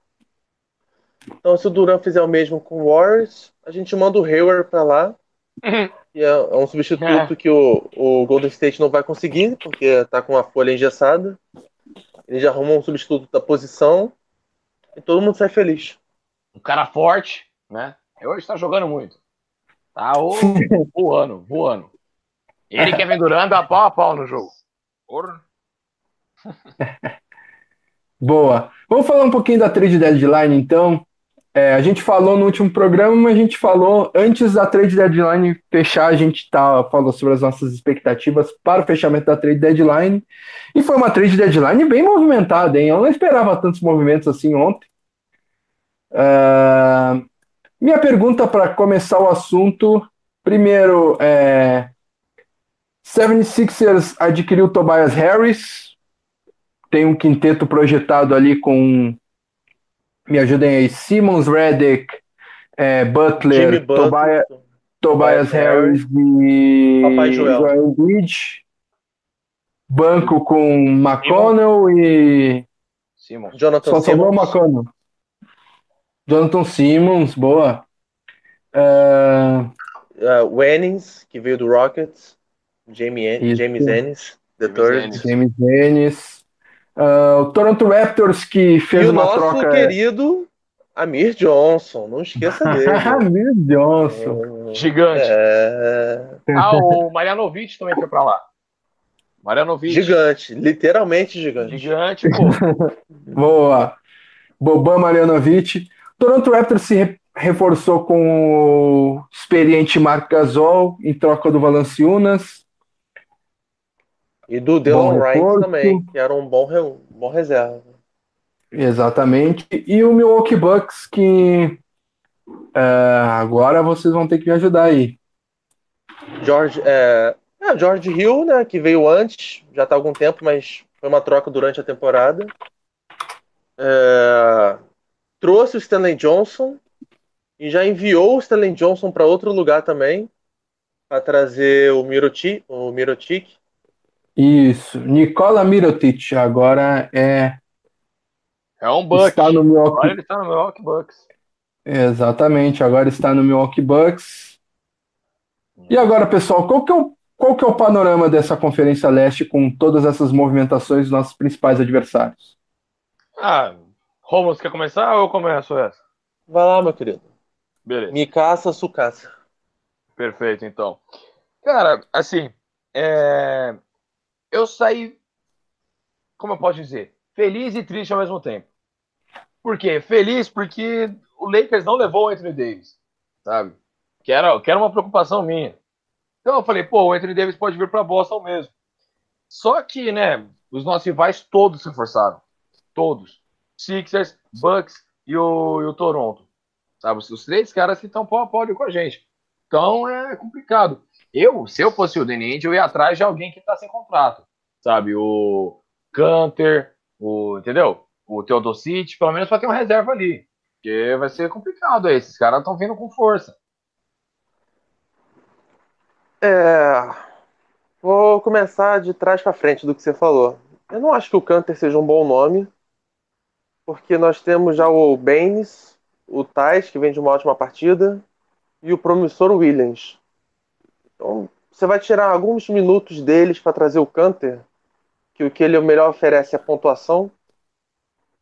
Então, se o Duran fizer o mesmo com o Warriors, a gente manda o Hayward para lá e é, é, um substituto é. que o, o Golden State não vai conseguir, porque tá com a folha engessada. Ele já arrumou um substituto da posição e todo mundo sai feliz. Um cara forte, né? Hoje tá jogando muito. Tá o, voando, voando. Ele quer vendurando a pau a pau no jogo. Boa. Vamos falar um pouquinho da trade deadline, então. É, a gente falou no último programa, a gente falou antes da trade deadline fechar, a gente tá, falou sobre as nossas expectativas para o fechamento da trade deadline. E foi uma trade deadline bem movimentada, hein? Eu não esperava tantos movimentos assim ontem. Uh, minha pergunta para começar o assunto: primeiro, é, 76ers adquiriu Tobias Harris, tem um quinteto projetado ali com me ajudem aí, Simmons, Reddick, é, Butler, Tobias, Tobias Harris e Papai Joel. Joel Bridge. Banco com McConnell e. Simmons. Jonathan Só sobrou McConnell. Jonathan Simmons, boa. Uh... Uh, o Ennis, que veio do Rockets. Jamie, James Ennis, the third. James Ennis. Uh, o Toronto Raptors que fez e uma troca. o nosso querido Amir Johnson, não esqueça dele. Amir Johnson. É... Gigante. É... Ah, o Marianovic também foi pra lá. Marianovic. Gigante, literalmente gigante. Gigante, pô. Boa. Boban Marianovic. Toronto Raptors se reforçou com o experiente Marc Gasol em troca do Valanciunas. E do Dylan Wright também, que era um bom, bom reserva. Exatamente. E o Milwaukee Bucks, que é, agora vocês vão ter que me ajudar aí. George, é, é, George Hill, né, que veio antes, já está há algum tempo, mas foi uma troca durante a temporada. É, trouxe o Stanley Johnson e já enviou o Stanley Johnson para outro lugar também, para trazer o Mirotic, o Mirotic isso, Nikola Mirotic agora é. É um Buck. Está no Milwaukee... Agora ele está no Milwaukee Bucks. Exatamente, agora está no Milwaukee Bucks. E agora, pessoal, qual que é o, qual que é o panorama dessa Conferência Leste com todas essas movimentações dos nossos principais adversários? Ah, Romulo, quer começar ou eu começo essa? Vai lá, meu querido. Beleza. Me caça, sucaça. Perfeito, então. Cara, assim, é eu saí, como eu posso dizer, feliz e triste ao mesmo tempo. Por quê? Feliz porque o Lakers não levou o Anthony Davis, sabe? Que era, que era uma preocupação minha. Então eu falei, pô, o Anthony Davis pode vir para Boston mesmo. Só que, né, os nossos rivais todos se forçaram. Todos. Sixers, Bucks e o, e o Toronto. Sabe? Os três caras que estão pau a pau com a gente. Então é complicado. Eu, se eu fosse o Danny eu ia atrás de alguém que está sem contrato, sabe? O Canter, o, entendeu? O Teodosic, pelo menos para ter uma reserva ali. Porque vai ser complicado aí. Esses caras estão vindo com força. É. Vou começar de trás para frente do que você falou. Eu não acho que o Canter seja um bom nome, porque nós temos já o Baines, o Tais, que vem de uma ótima partida, e o promissor Williams. Então, você vai tirar alguns minutos deles para trazer o Canter, que o que ele melhor oferece é pontuação.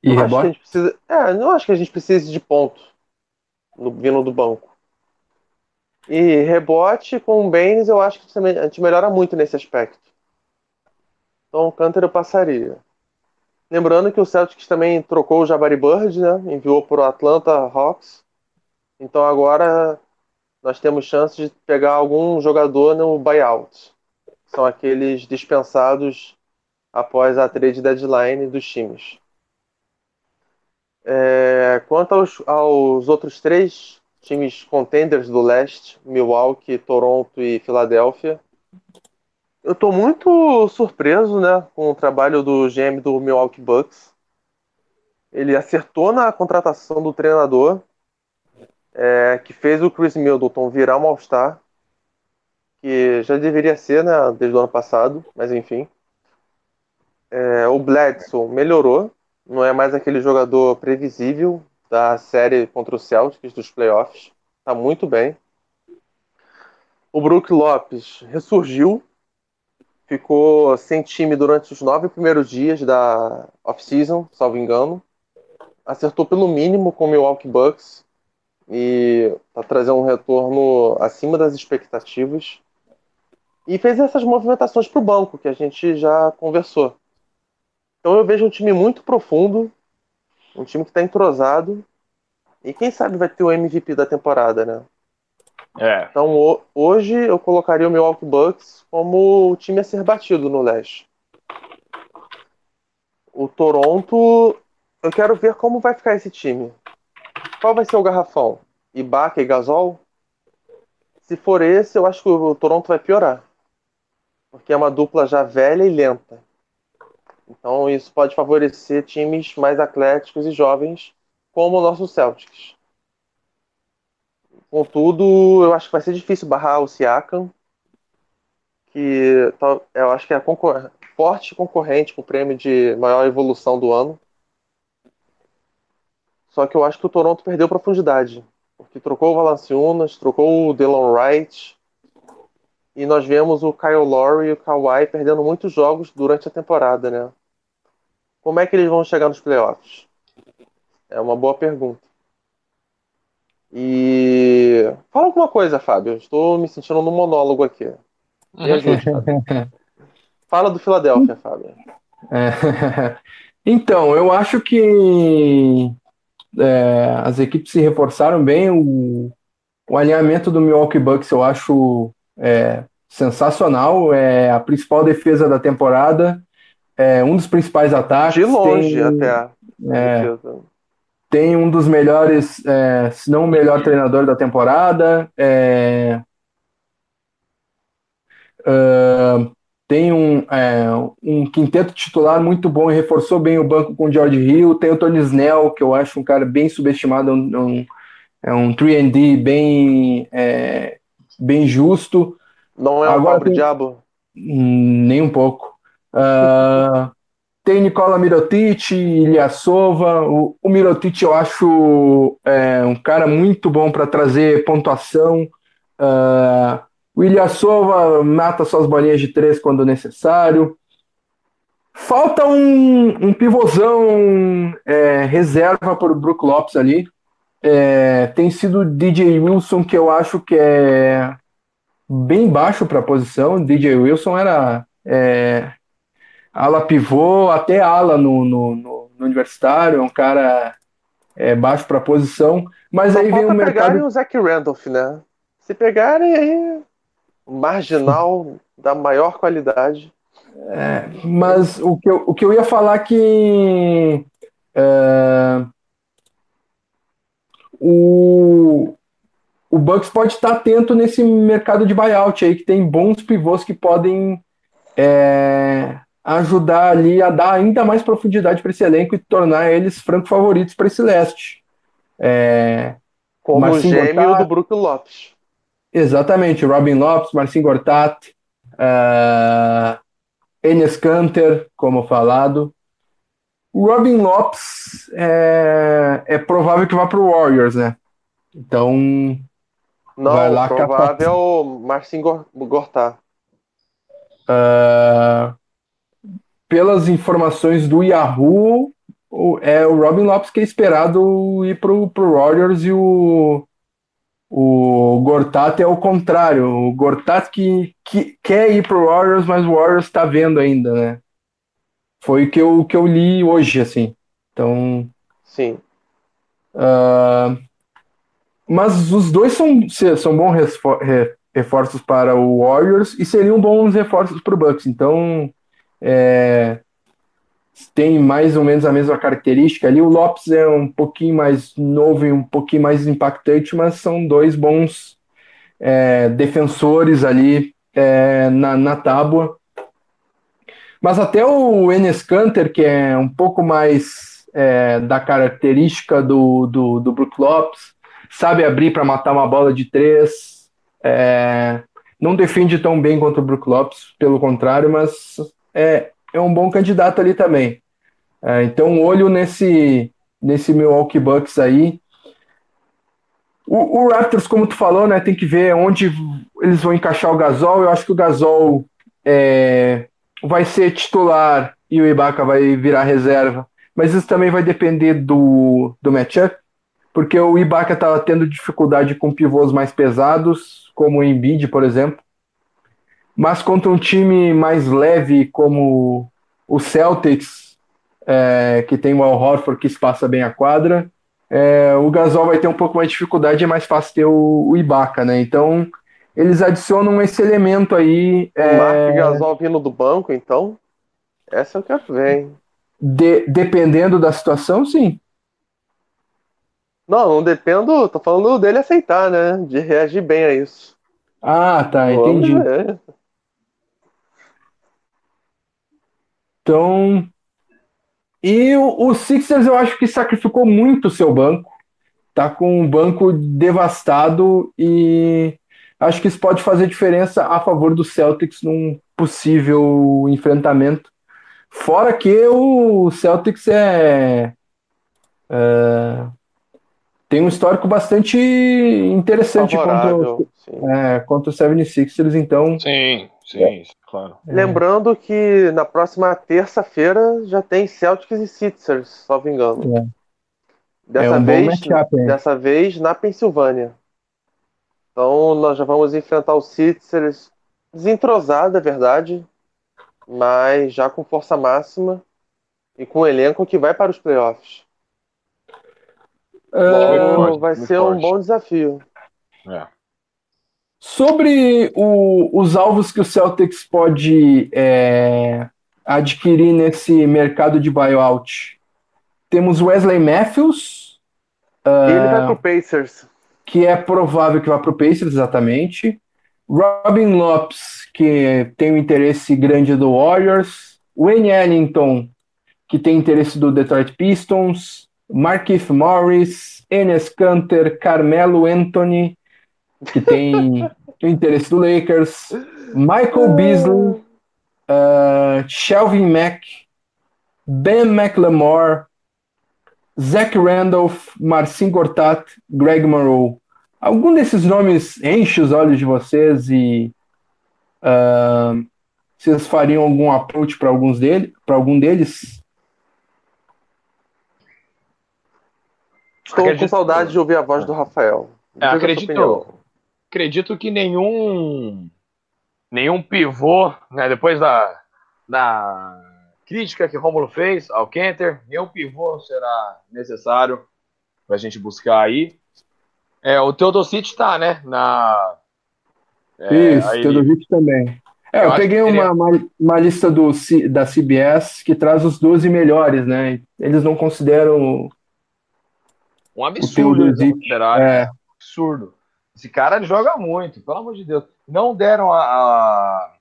E não rebote? Acho que precisa, é, não acho que a gente precise de ponto no, vindo do banco. E rebote com o Baines, eu acho que a gente melhora muito nesse aspecto. Então o Canter eu passaria. Lembrando que o Celtics também trocou o Jabari Bird, né? Enviou para o Atlanta Hawks. Então agora nós temos chance de pegar algum jogador no buyout. São aqueles dispensados após a trade deadline dos times. É, quanto aos, aos outros três times contenders do leste, Milwaukee, Toronto e Filadélfia, eu estou muito surpreso né, com o trabalho do GM do Milwaukee Bucks. Ele acertou na contratação do treinador, é, que fez o Chris Middleton virar um All-Star, que já deveria ser né, desde o ano passado, mas enfim. É, o Bledsoe melhorou, não é mais aquele jogador previsível da série contra o Celtics dos playoffs. Está muito bem. O Brook Lopes ressurgiu, ficou sem time durante os nove primeiros dias da off-season, salvo engano. Acertou pelo mínimo com o Milwaukee Bucks e está trazendo um retorno acima das expectativas. E fez essas movimentações para o banco, que a gente já conversou. Então eu vejo um time muito profundo, um time que está entrosado, e quem sabe vai ter o MVP da temporada, né? É. Então hoje eu colocaria o Milwaukee Bucks como o time a ser batido no leste. O Toronto, eu quero ver como vai ficar esse time. Qual vai ser o garrafão? Ibaka e Gasol? Se for esse, eu acho que o Toronto vai piorar. Porque é uma dupla já velha e lenta. Então isso pode favorecer times mais atléticos e jovens, como o nosso Celtics. Contudo, eu acho que vai ser difícil barrar o Siakam, que eu acho que é forte concorrente com o prêmio de maior evolução do ano. Só que eu acho que o Toronto perdeu profundidade, porque trocou o Valanciunas, trocou o Delon Wright, e nós vemos o Kyle Lowry e o Kawhi perdendo muitos jogos durante a temporada, né? Como é que eles vão chegar nos playoffs? É uma boa pergunta. E fala alguma coisa, Fábio. Estou me sentindo no monólogo aqui. Me ajude, Fábio. Fala do Philadelphia, Fábio. É. Então, eu acho que é, as equipes se reforçaram bem. O, o alinhamento do Milwaukee Bucks eu acho é, sensacional. É a principal defesa da temporada. É um dos principais ataques. De longe tem, até. É, tem um dos melhores, é, se não o melhor treinador da temporada. Uh, tem um, é, um quinteto titular muito bom e reforçou bem o banco com o George Hill. Tem o Tony Snell, que eu acho um cara bem subestimado, um, é um 3D bem, é, bem justo. Não é um Agora, pobre tem... diabo? Nem um pouco. Uh, tem Nicola Mirotic, Ilyasova. O, o Mirotic eu acho é, um cara muito bom para trazer pontuação. Uh, o Ilyasova mata suas bolinhas de três quando necessário. Falta um, um pivôzão é, reserva para o Brook Lopes ali. É, tem sido DJ Wilson, que eu acho que é bem baixo para a posição. DJ Wilson era é, ala pivô, até ala no, no, no, no universitário, é um cara é, baixo para posição, mas Só aí vem o mercado... pegarem o Zach Randolph, né? Se pegarem aí, marginal da maior qualidade. É, mas o que, eu, o que eu ia falar que é, o, o Bucks pode estar atento nesse mercado de buyout aí, que tem bons pivôs que podem é, ajudar ali a dar ainda mais profundidade para esse elenco e tornar eles franco favoritos para esse leste. É, Como o gêmeo Gortat, do Brook Lopes. Exatamente, Robin Lopes, Marcin Gortat, uh, Enes Kanter, como falado. O Robin Lopes é, é provável que vá para o Warriors, né? Então, Não, vai lá provável é o Marcinho Gortá. Uh, pelas informações do Yahoo, é o Robin Lopes que é esperado ir pro, pro Warriors e o, o Gortat é o contrário. O Gortat que, que quer ir pro Warriors, mas o Warriors está vendo ainda, né? Foi o que eu, que eu li hoje, assim. Então. Sim. Uh, mas os dois são, são bons reforços para o Warriors e seriam bons reforços para o Bucks. Então, é, tem mais ou menos a mesma característica ali. O Lopes é um pouquinho mais novo e um pouquinho mais impactante, mas são dois bons é, defensores ali é, na, na tábua. Mas até o Enes Kanter, que é um pouco mais é, da característica do, do, do Brook Lopes, sabe abrir para matar uma bola de três, é, não defende tão bem contra o Brook Lopes, pelo contrário, mas é, é um bom candidato ali também. É, então, olho nesse, nesse Milwaukee Bucks aí. O, o, Raptors, como tu falou, né, tem que ver onde eles vão encaixar o Gasol. Eu acho que o Gasol é, vai ser titular e o Ibaka vai virar reserva. Mas isso também vai depender do, do matchup, porque o Ibaka estava tendo dificuldade com pivôs mais pesados, como o Embiid, por exemplo. Mas contra um time mais leve como o Celtics, é, que tem o Al Horford que espaça bem a quadra, é, o Gasol vai ter um pouco mais de dificuldade, é mais fácil ter o, o Ibaka, né? Então, eles adicionam esse elemento aí. É... Mark Gasol vindo do banco, então? Essa eu quero ver, hein? De, dependendo da situação, sim. Não, não dependo, tô falando dele aceitar, né? De reagir bem a isso. Ah, tá, entendi. Então. E o, o Sixers eu acho que sacrificou muito o seu banco. Tá com um banco devastado e acho que isso pode fazer diferença a favor do Celtics num possível enfrentamento. Fora que o Celtics é, é tem um histórico bastante interessante contra, é, contra o 76ers, então. Sim, sim, é. Claro. Lembrando que na próxima terça-feira já tem Celtics e Sixers, salvo engano. É. Dessa, é um vez, dessa vez na Pensilvânia. Então nós já vamos enfrentar o Sixers desentrosado, é verdade, mas já com força máxima e com um elenco que vai para os playoffs. Uh, vai ser forte. um bom desafio. É. Sobre o, os alvos que o Celtics pode é, adquirir nesse mercado de buyout, temos Wesley Matthews. Uh, Ele vai pro Pacers. Que é provável que vá pro Pacers, exatamente. Robin Lopes, que tem um interesse grande do Warriors. Wayne Ellington, que tem interesse do Detroit Pistons. Markif Morris, Enes Kanter, Carmelo Anthony, que tem o interesse do Lakers, Michael Beasley, uh, Shelvin Mack, Ben McLemore, Zach Randolph, Marcin Gortat, Greg Monroe. Algum desses nomes enche os olhos de vocês e uh, vocês fariam algum approach para alguns dele, para algum deles? Estou acredito... com saudade de ouvir a voz do Rafael. É, acredito, acredito que nenhum nenhum pivô, né, depois da, da crítica que o Romulo fez ao Kenter, nenhum pivô será necessário para a gente buscar aí. É, o Teodosic está, né, na... É, Isso, aí... Teodosic também. É, eu, eu peguei uma, uma, uma, lista do, da CBS que traz os 12 melhores, né? Eles não consideram um absurdo eles considerarem. É. Absurdo. Esse cara joga muito, pelo amor de Deus. Não deram a, a,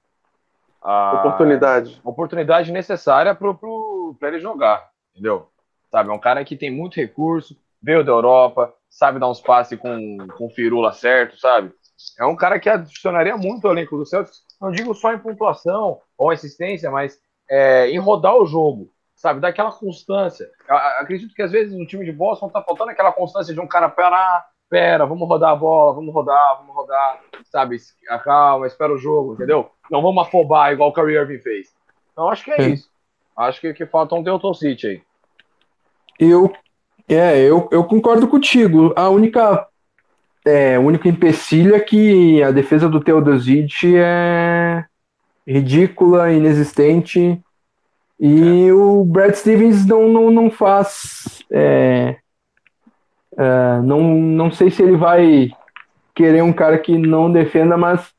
a oportunidade. oportunidade necessária para ele jogar, entendeu? Sabe, é um cara que tem muito recurso, veio da Europa, sabe dar uns passes com, com firula certo, sabe? É um cara que adicionaria muito ao elenco do Celtics, não digo só em pontuação ou assistência, mas é, em rodar o jogo sabe? Daquela constância. Eu acredito que às vezes no time de Boston tá faltando aquela constância de um cara parar, pera, vamos rodar a bola, vamos rodar, vamos rodar, sabe? Calma, espera o jogo, entendeu? Não vamos afobar igual o Kyrie Irving fez. Então acho que é, é. isso. Acho que, que falta um Delton City aí. Eu, é, eu, eu concordo contigo. A única é, o único empecilho é que a defesa do Teodosic é ridícula, inexistente, e é. o Brad Stevens não, não, não faz. É, é, não, não sei se ele vai querer um cara que não defenda, mas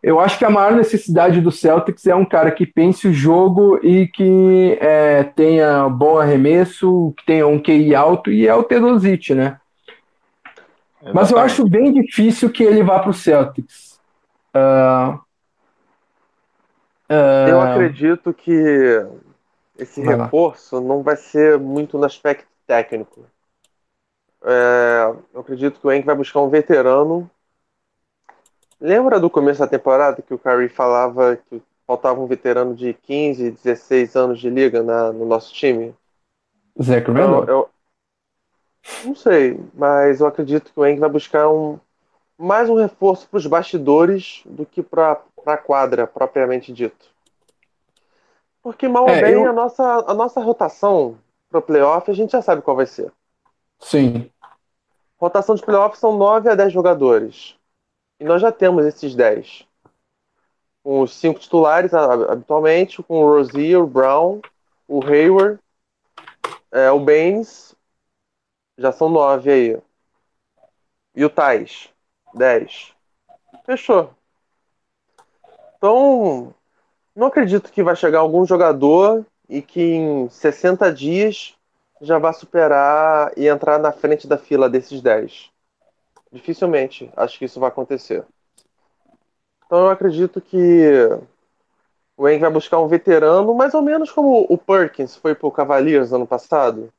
eu acho que a maior necessidade do Celtics é um cara que pense o jogo e que é, tenha bom arremesso, que tenha um QI alto, e é o Teodosic, né? Exatamente. Mas eu acho bem difícil que ele vá para o Celtics. Uh, uh, eu acredito que esse reforço não vai ser muito no aspecto técnico. É, eu acredito que o Henk vai buscar um veterano. Lembra do começo da temporada que o Curry falava que faltava um veterano de 15, 16 anos de liga na, no nosso time? Zé Cremelo? Eu, eu, não sei, mas eu acredito que o Eng vai buscar um mais um reforço para os bastidores do que para a quadra propriamente dito. Porque mal ou é, bem eu... a, nossa, a nossa rotação para playoff a gente já sabe qual vai ser. Sim. Rotação de playoff são 9 a 10 jogadores. E nós já temos esses 10. Com os cinco titulares habitualmente, com o Rozier, o Brown, o Hayward, é, o Baines já são nove aí. E o Tais? Dez. Fechou. Então, não acredito que vai chegar algum jogador e que em 60 dias já vai superar e entrar na frente da fila desses 10. Dificilmente acho que isso vai acontecer. Então eu acredito que o Wayne vai buscar um veterano, mais ou menos como o Perkins foi pro Cavaliers ano passado.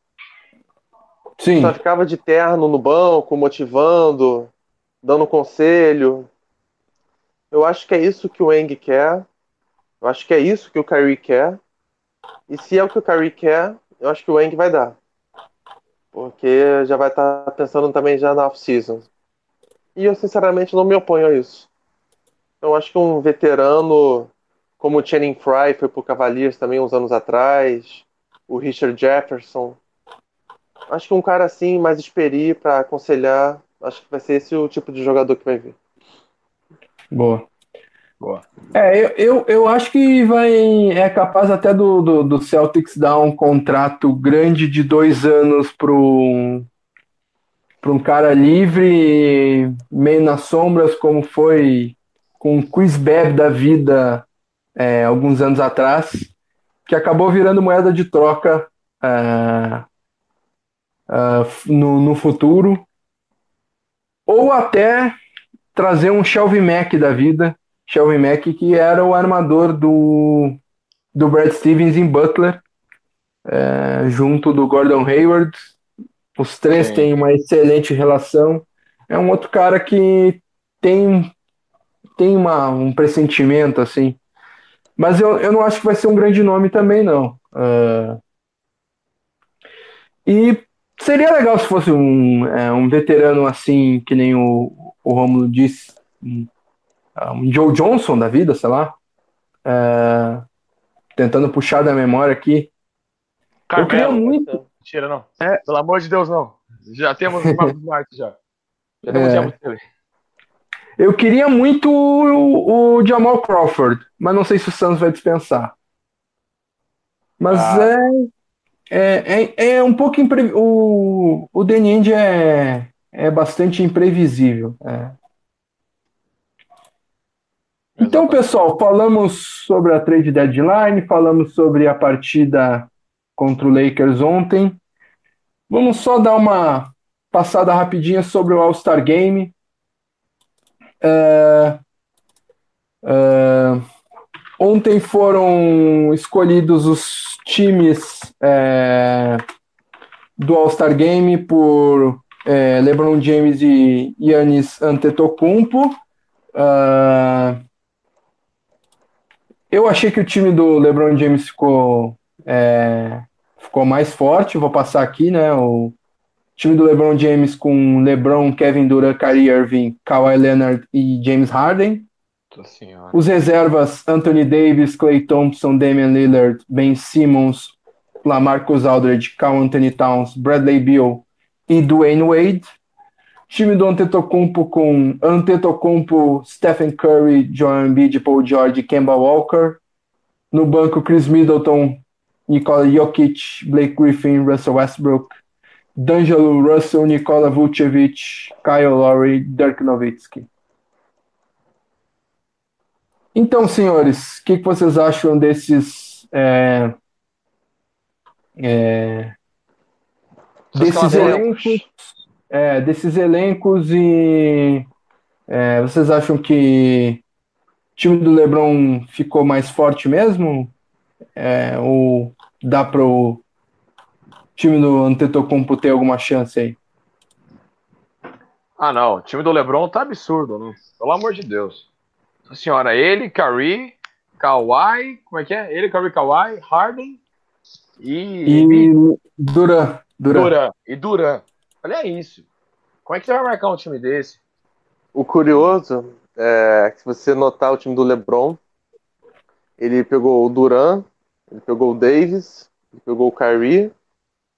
Sim. Só ficava de terno no banco, motivando, dando conselho. Eu acho que é isso que o Eng quer. Eu acho que é isso que o Kyrie quer. E se é o que o Kyrie quer, eu acho que o Eng vai dar. Porque já vai estar tá pensando também já na off-season. E eu, sinceramente, não me oponho a isso. Eu acho que um veterano como o Channing Fry foi pro Cavaliers também uns anos atrás, o Richard Jefferson, Acho que um cara assim, mais experi para aconselhar, acho que vai ser esse o tipo de jogador que vai vir. Boa. Boa. É, eu, eu, eu acho que vai. É capaz até do, do, do Celtics dar um contrato grande de dois anos para um cara livre, meio nas sombras, como foi com o Bebb da vida é, alguns anos atrás, que acabou virando moeda de troca é, uh, no, no futuro, ou até trazer um Shelby Mack da vida, Shelby Mack que era o armador do, do Brad Stevens em Butler, é, junto do Gordon Hayward. Os três Sim. têm uma excelente relação. É um outro cara que tem, tem uma, um pressentimento assim. Mas eu, eu não acho que vai ser um grande nome também, não. Uh, e Seria legal se fosse um, é, um veterano assim, que nem o, o Romulo disse, um, ah, um, Joe Johnson da vida, sei lá. É, tentando puxar da memória aqui. Carmelo, eu queria muito. Mentira, não. É. Pelo amor de Deus, não. Já temos o Marcos Smart já. Já temos é. Eu queria muito o, o, Jamal Crawford, mas não sei se o Santos vai dispensar. Mas ah. é é, é, é um pouco impre... o o The Ninja é, é bastante imprevisível. É. Então, pessoal, falamos sobre a trade deadline, falamos sobre a partida contra o Lakers ontem. Vamos só dar uma passada rapidinha sobre o All-Star Game. É, é, ontem foram escolhidos os times é, do All-Star Game por LeBron James e Yannis Antetokounmpo. Uh, eu achei que o time do LeBron James ficou, é, ficou mais forte. Vou passar aqui, né? O, Time do LeBron James com LeBron, Kevin Durant, Kyrie Irving, Kawhi Leonard e James Harden. Os reservas Anthony Davis, Clay Thompson, Damian Lillard, Ben Simmons, Lamarcus Aldridge, Carl Anthony Towns, Bradley Beal e Dwayne Wade. Time do Antetokounmpo com Antetokounmpo, Stephen Curry, Joel Embiid, Paul George, Kemba Walker. No banco Chris Middleton, Nikola Jokic, Blake Griffin, Russell Westbrook, D'Angelo Russell, Nikola Vucevic, Kyle Lowry, Dirk Nowitzki. Então, senhores, o que, que, vocês acham desses é, é, desses elencos, é, desses elencos e é, vocês acham que o time do LeBron ficou mais forte mesmo? É, ou dá para o time do Antetokounmpo ter alguma chance aí? Ah, não. O time do LeBron tá absurdo, né? Pelo amor de Deus. Nossa senhora, ele, Curry, Kawhi, como é que é? Ele, Curry, Kawhi, Harden e... E. Duran. Duran. E Duran. Olha isso. Como é que você vai marcar um time desse? O curioso é que se você notar o time do LeBron, ele pegou o Duran, ele pegou o Davis, ele pegou o Kyrie,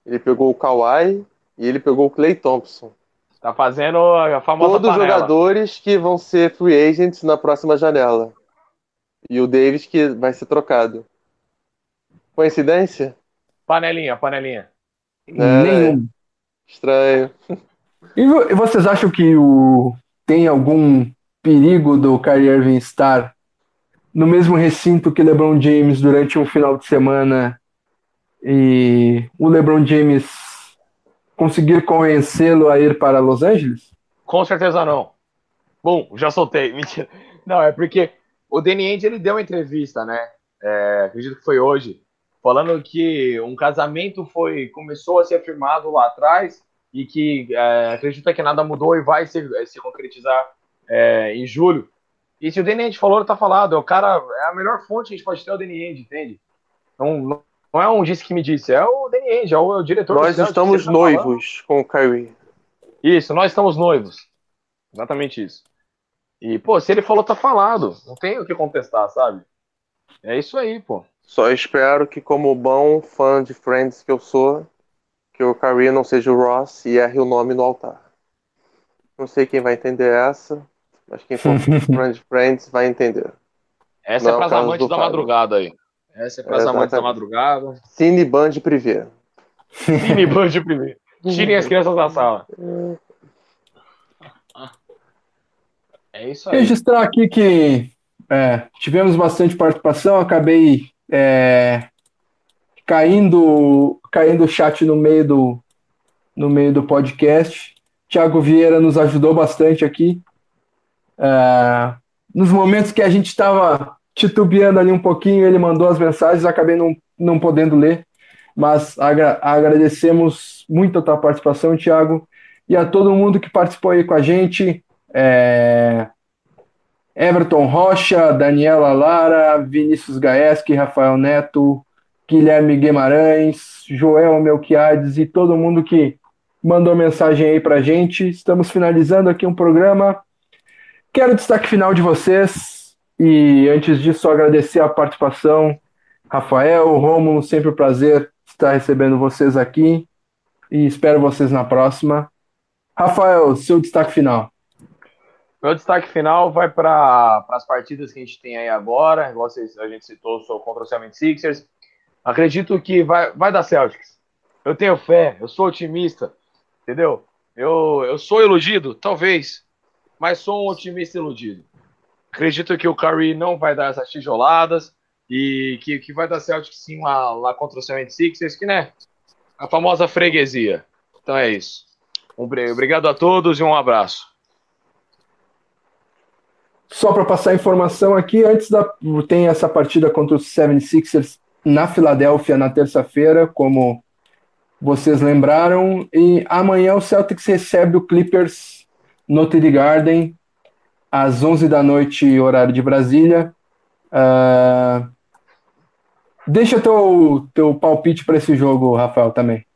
ele pegou o Kawhi e ele pegou o Clay Thompson. Tá fazendo a famosa Todos os jogadores que vão ser free agents na próxima janela. E o Davis que vai ser trocado. Coincidência? Panelinha, panelinha. É, Nenhum. Estranho. E vocês acham que o... tem algum perigo do Kyrie Irving estar no mesmo recinto que LeBron James durante um final de semana e o LeBron James conseguir convencê-lo a ir para Los Angeles? Com certeza não. Bom, já soltei. Mentira. Não, é porque o Danny Ainge ele deu uma entrevista, né? É, acredito que foi hoje, falando que um casamento foi começou a ser firmado lá atrás e que é, acredita que nada mudou e vai se, se concretizar é, em julho. E se o Danny Ainge falou, tá falado. É o cara, é a melhor fonte que a gente pode ter é o Danny Ainge, entende? Não, não é um disse que me disse, é o Danny Ainge, é o, é o diretor. Nós estamos tá noivos falando. com o Kyrie. Isso, nós estamos noivos. Exatamente isso. E, pô, se ele falou, tá falado. Não tem o que contestar, sabe? É isso aí, pô. Só espero que, como bom fã de Friends que eu sou, que o Kyrie não seja o Ross e erre o nome no altar. Não sei quem vai entender essa, mas quem for fã de Friends vai entender. Essa é não é para as amantes da madrugada aí. Essa é para as amantes da madrugada. Cine Band Privé. Cine Band Privé. Tirem as crianças da sala. É isso aí. Registrar aqui que é, tivemos bastante participação, acabei é, caindo caindo o chat no meio do no meio do podcast. Tiago Vieira nos ajudou bastante aqui. É, nos momentos que a gente estava titubeando ali um pouquinho, ele mandou as mensagens, acabei não, não podendo ler, mas agra agradecemos muito a tua participação, Tiago, e a todo mundo que participou aí com a gente. É... Everton Rocha, Daniela Lara, Vinícius Gaeski, Rafael Neto, Guilherme Guimarães, Joel Melquiades e todo mundo que mandou mensagem aí pra gente. Estamos finalizando aqui um programa. Quero o destaque final de vocês. E antes disso, agradecer a participação, Rafael, Rômulo, sempre um prazer estar recebendo vocês aqui e espero vocês na próxima. Rafael, seu destaque final. Meu destaque final vai para as partidas que a gente tem aí agora, igual a gente citou, sou contra o 76ers. Acredito que vai, vai dar Celtics. Eu tenho fé, eu sou otimista, entendeu? Eu, eu sou iludido? Talvez, mas sou um otimista iludido. Acredito que o Curry não vai dar essas tijoladas e que, que vai dar Celtic sim lá, lá contra o 76ers, que né, a famosa freguesia. Então é isso. Um, obrigado a todos e um abraço. Só para passar informação aqui, antes da tem essa partida contra os 76ers na Filadélfia na terça-feira, como vocês lembraram, e amanhã o Celtics recebe o Clippers no TD Garden às 11 da noite, horário de Brasília. Uh, deixa teu, teu palpite para esse jogo, Rafael, também.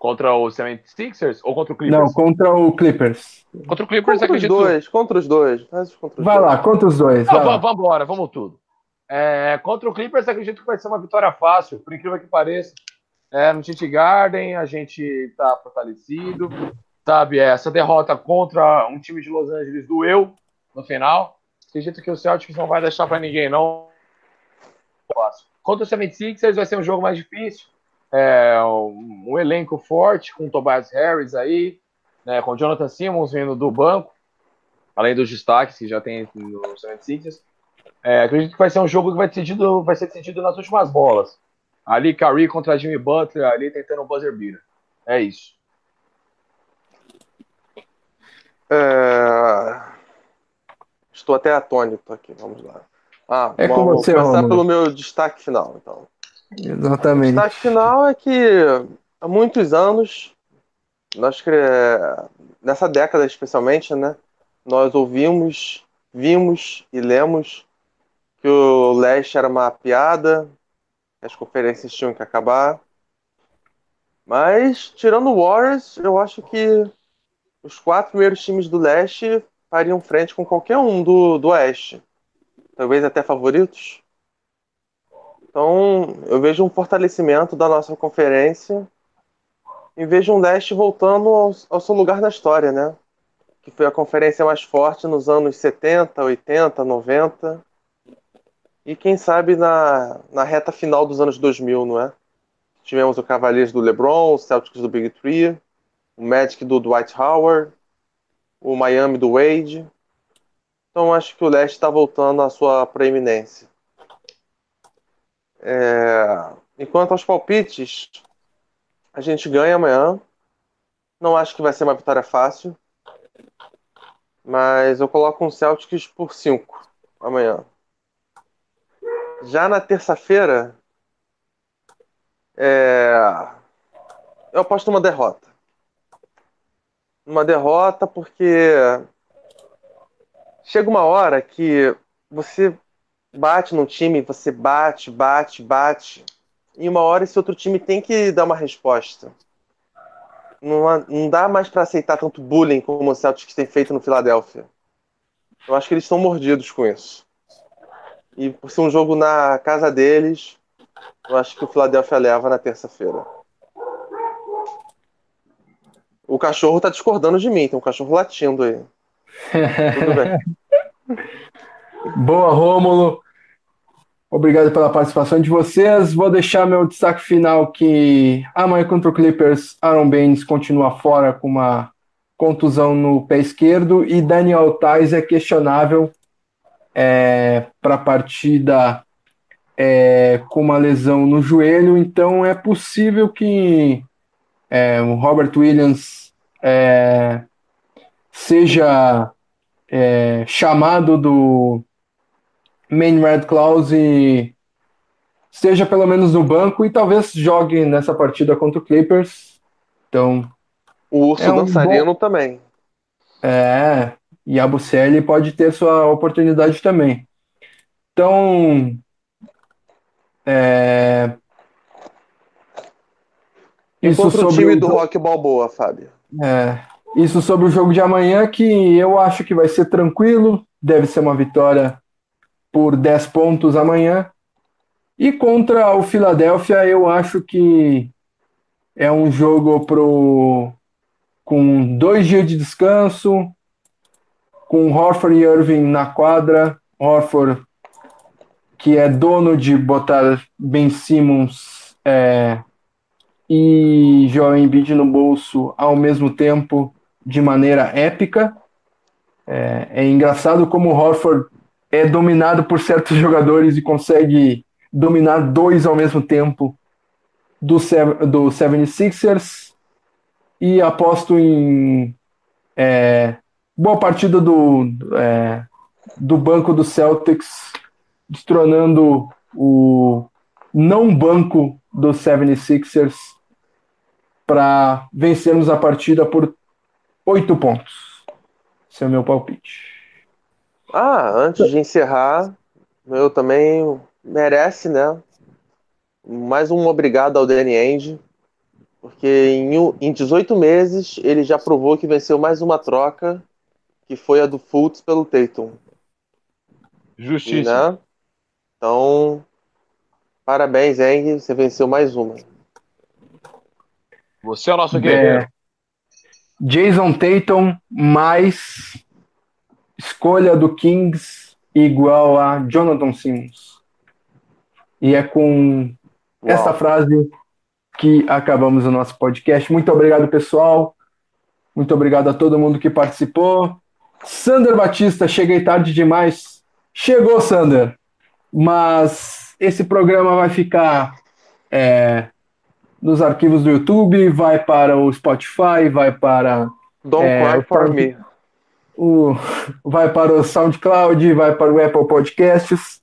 Contra o 76ers ou contra o Clippers? Não, contra o Clippers. Contra o Clippers, Contra os acredito. dois, contra os dois. Contra os Vai dois. lá, contra os dois. Não, vai lá. va- vamos embora, vamos tudo. É, contra o Clippers, acredito que vai ser uma vitória fácil, por incrível que pareça. É, no TT Garden, a gente tá fortalecido. Sabe, essa derrota contra um time de Los Angeles doeu no final. Acredito que o Celtics não vai deixar para ninguém, não. Contra o 76ers vai ser um jogo mais difícil. É, um, um elenco forte, com o Tobias Harris aí, né, com o Jonathan Simmons vindo do banco, além dos destaques que já tem no 76ers. É, acredito que vai ser um jogo que vai, decidido, vai ser decidido nas últimas bolas. Ali, Curry contra Jimmy Butler, ali tentando o buzzer beater. É isso. É, Estou até atônito aqui, vamos lá. Ah, É você, começar pelo meu destaque final, então. O Exatamente. destaque final é que há muitos anos, nós cre- nessa década especialmente, né, nós ouvimos, vimos e lemos que o leste era uma piada, as conferências tinham que acabar. Mas, tirando o Warriors, eu acho que os quatro primeiros times do leste fariam frente com qualquer um do, do oeste. Talvez até favoritos. Então, eu vejo um fortalecimento da nossa conferência e vejo um leste voltando ao, ao seu lugar na história, né? Que foi a conferência mais forte nos anos 70, 80, 90 e quem sabe na, na reta final dos anos 2000, não é? Tivemos o Cavaliers do LeBron, o Celtics do Big Three, o Magic do Dwight Howard, o Miami do Wade. Então acho que o leste está voltando à sua preeminência. É, Enquanto aos palpites, a gente ganha amanhã. Não acho que vai ser uma vitória fácil. Mas eu coloco um Celtics por 5 amanhã. Já na terça-feira, é, eu aposto numa derrota. Uma derrota porque chega uma hora que você bate num time, você bate, bate, bate. E uma hora esse outro time tem que dar uma resposta. Não, não dá mais para aceitar tanto bullying como o Celtics tem feito no Philadelphia. Eu acho que eles estão mordidos com isso. E por ser um jogo na casa deles, eu acho que o Philadelphia leva na terça-feira. O cachorro tá discordando de mim, tem um cachorro latindo aí. Tudo bem. Boa, Rômulo. Obrigado pela participação de vocês. Vou deixar meu destaque final que amanhã contra o Clippers, Aaron Baines continua fora com uma contusão no pé esquerdo e Daniel Tais é questionável para a partida é, com uma lesão no joelho, então é possível que é, o Robert Williams é, seja é, chamado do main red clause esteja pelo menos no banco e talvez jogue nessa partida contra o Clippers. Então, O urso É um dançarino também. é, e a Bucelli pode ter sua oportunidade também. Então, é, isso contra o sobre time o do jo- Rock Balboa, Fábio. É, isso sobre o jogo de amanhã, que eu acho que vai ser tranquilo, deve ser uma vitória por 10 pontos amanhã. E contra o Philadelphia, eu acho que é um jogo pro, com dois dias de descanso, com Horford e Irving na quadra. Horford, que é dono de botar Ben Simmons é, e Joel Embiid no bolso ao mesmo tempo de maneira épica. É, é engraçado como o Horford é dominado por certos jogadores e consegue dominar dois ao mesmo tempo do, do 76ers. E aposto em é, boa partida do, é, do banco do Celtics, destronando o não banco do 76ers para vencermos a partida por oito pontos. Esse é o meu palpite. Ah, antes de encerrar, eu também merece, né? Mais um obrigado ao Danny Ainge. Porque em, em 18 meses ele já provou que venceu mais uma troca, que foi a do Fultz pelo Tatum. Justiça. Né? Então, parabéns, Eng, você venceu mais uma. Você é o nosso guerreiro. É, Jason Tatum mais escolha do Kings igual a Jonathan Simmons. E é com Uau. essa frase que acabamos o nosso podcast. Muito obrigado, pessoal. Muito obrigado a todo mundo que participou. Sander Batista, cheguei tarde demais. Chegou, Sander. Mas esse programa vai ficar é, nos arquivos do YouTube, vai para o Spotify, vai para. Don't é, cry for me. O, vai para o SoundCloud, vai para o Apple Podcasts,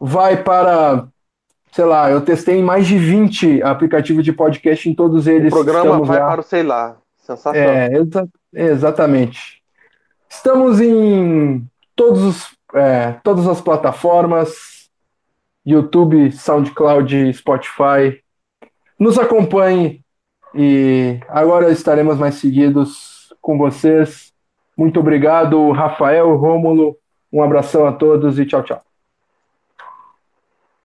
vai para. Sei lá, eu testei em mais de 20 aplicativos de podcast em todos eles. O programa vai lá. para o sei lá. Sensacional. É, exa exatamente. Estamos em todos os, é, todas as plataformas: YouTube, SoundCloud, Spotify. Nos acompanhe e agora estaremos mais seguidos com vocês. Muito obrigado, Rafael, Rômulo. Um abração a todos e tchau, tchau.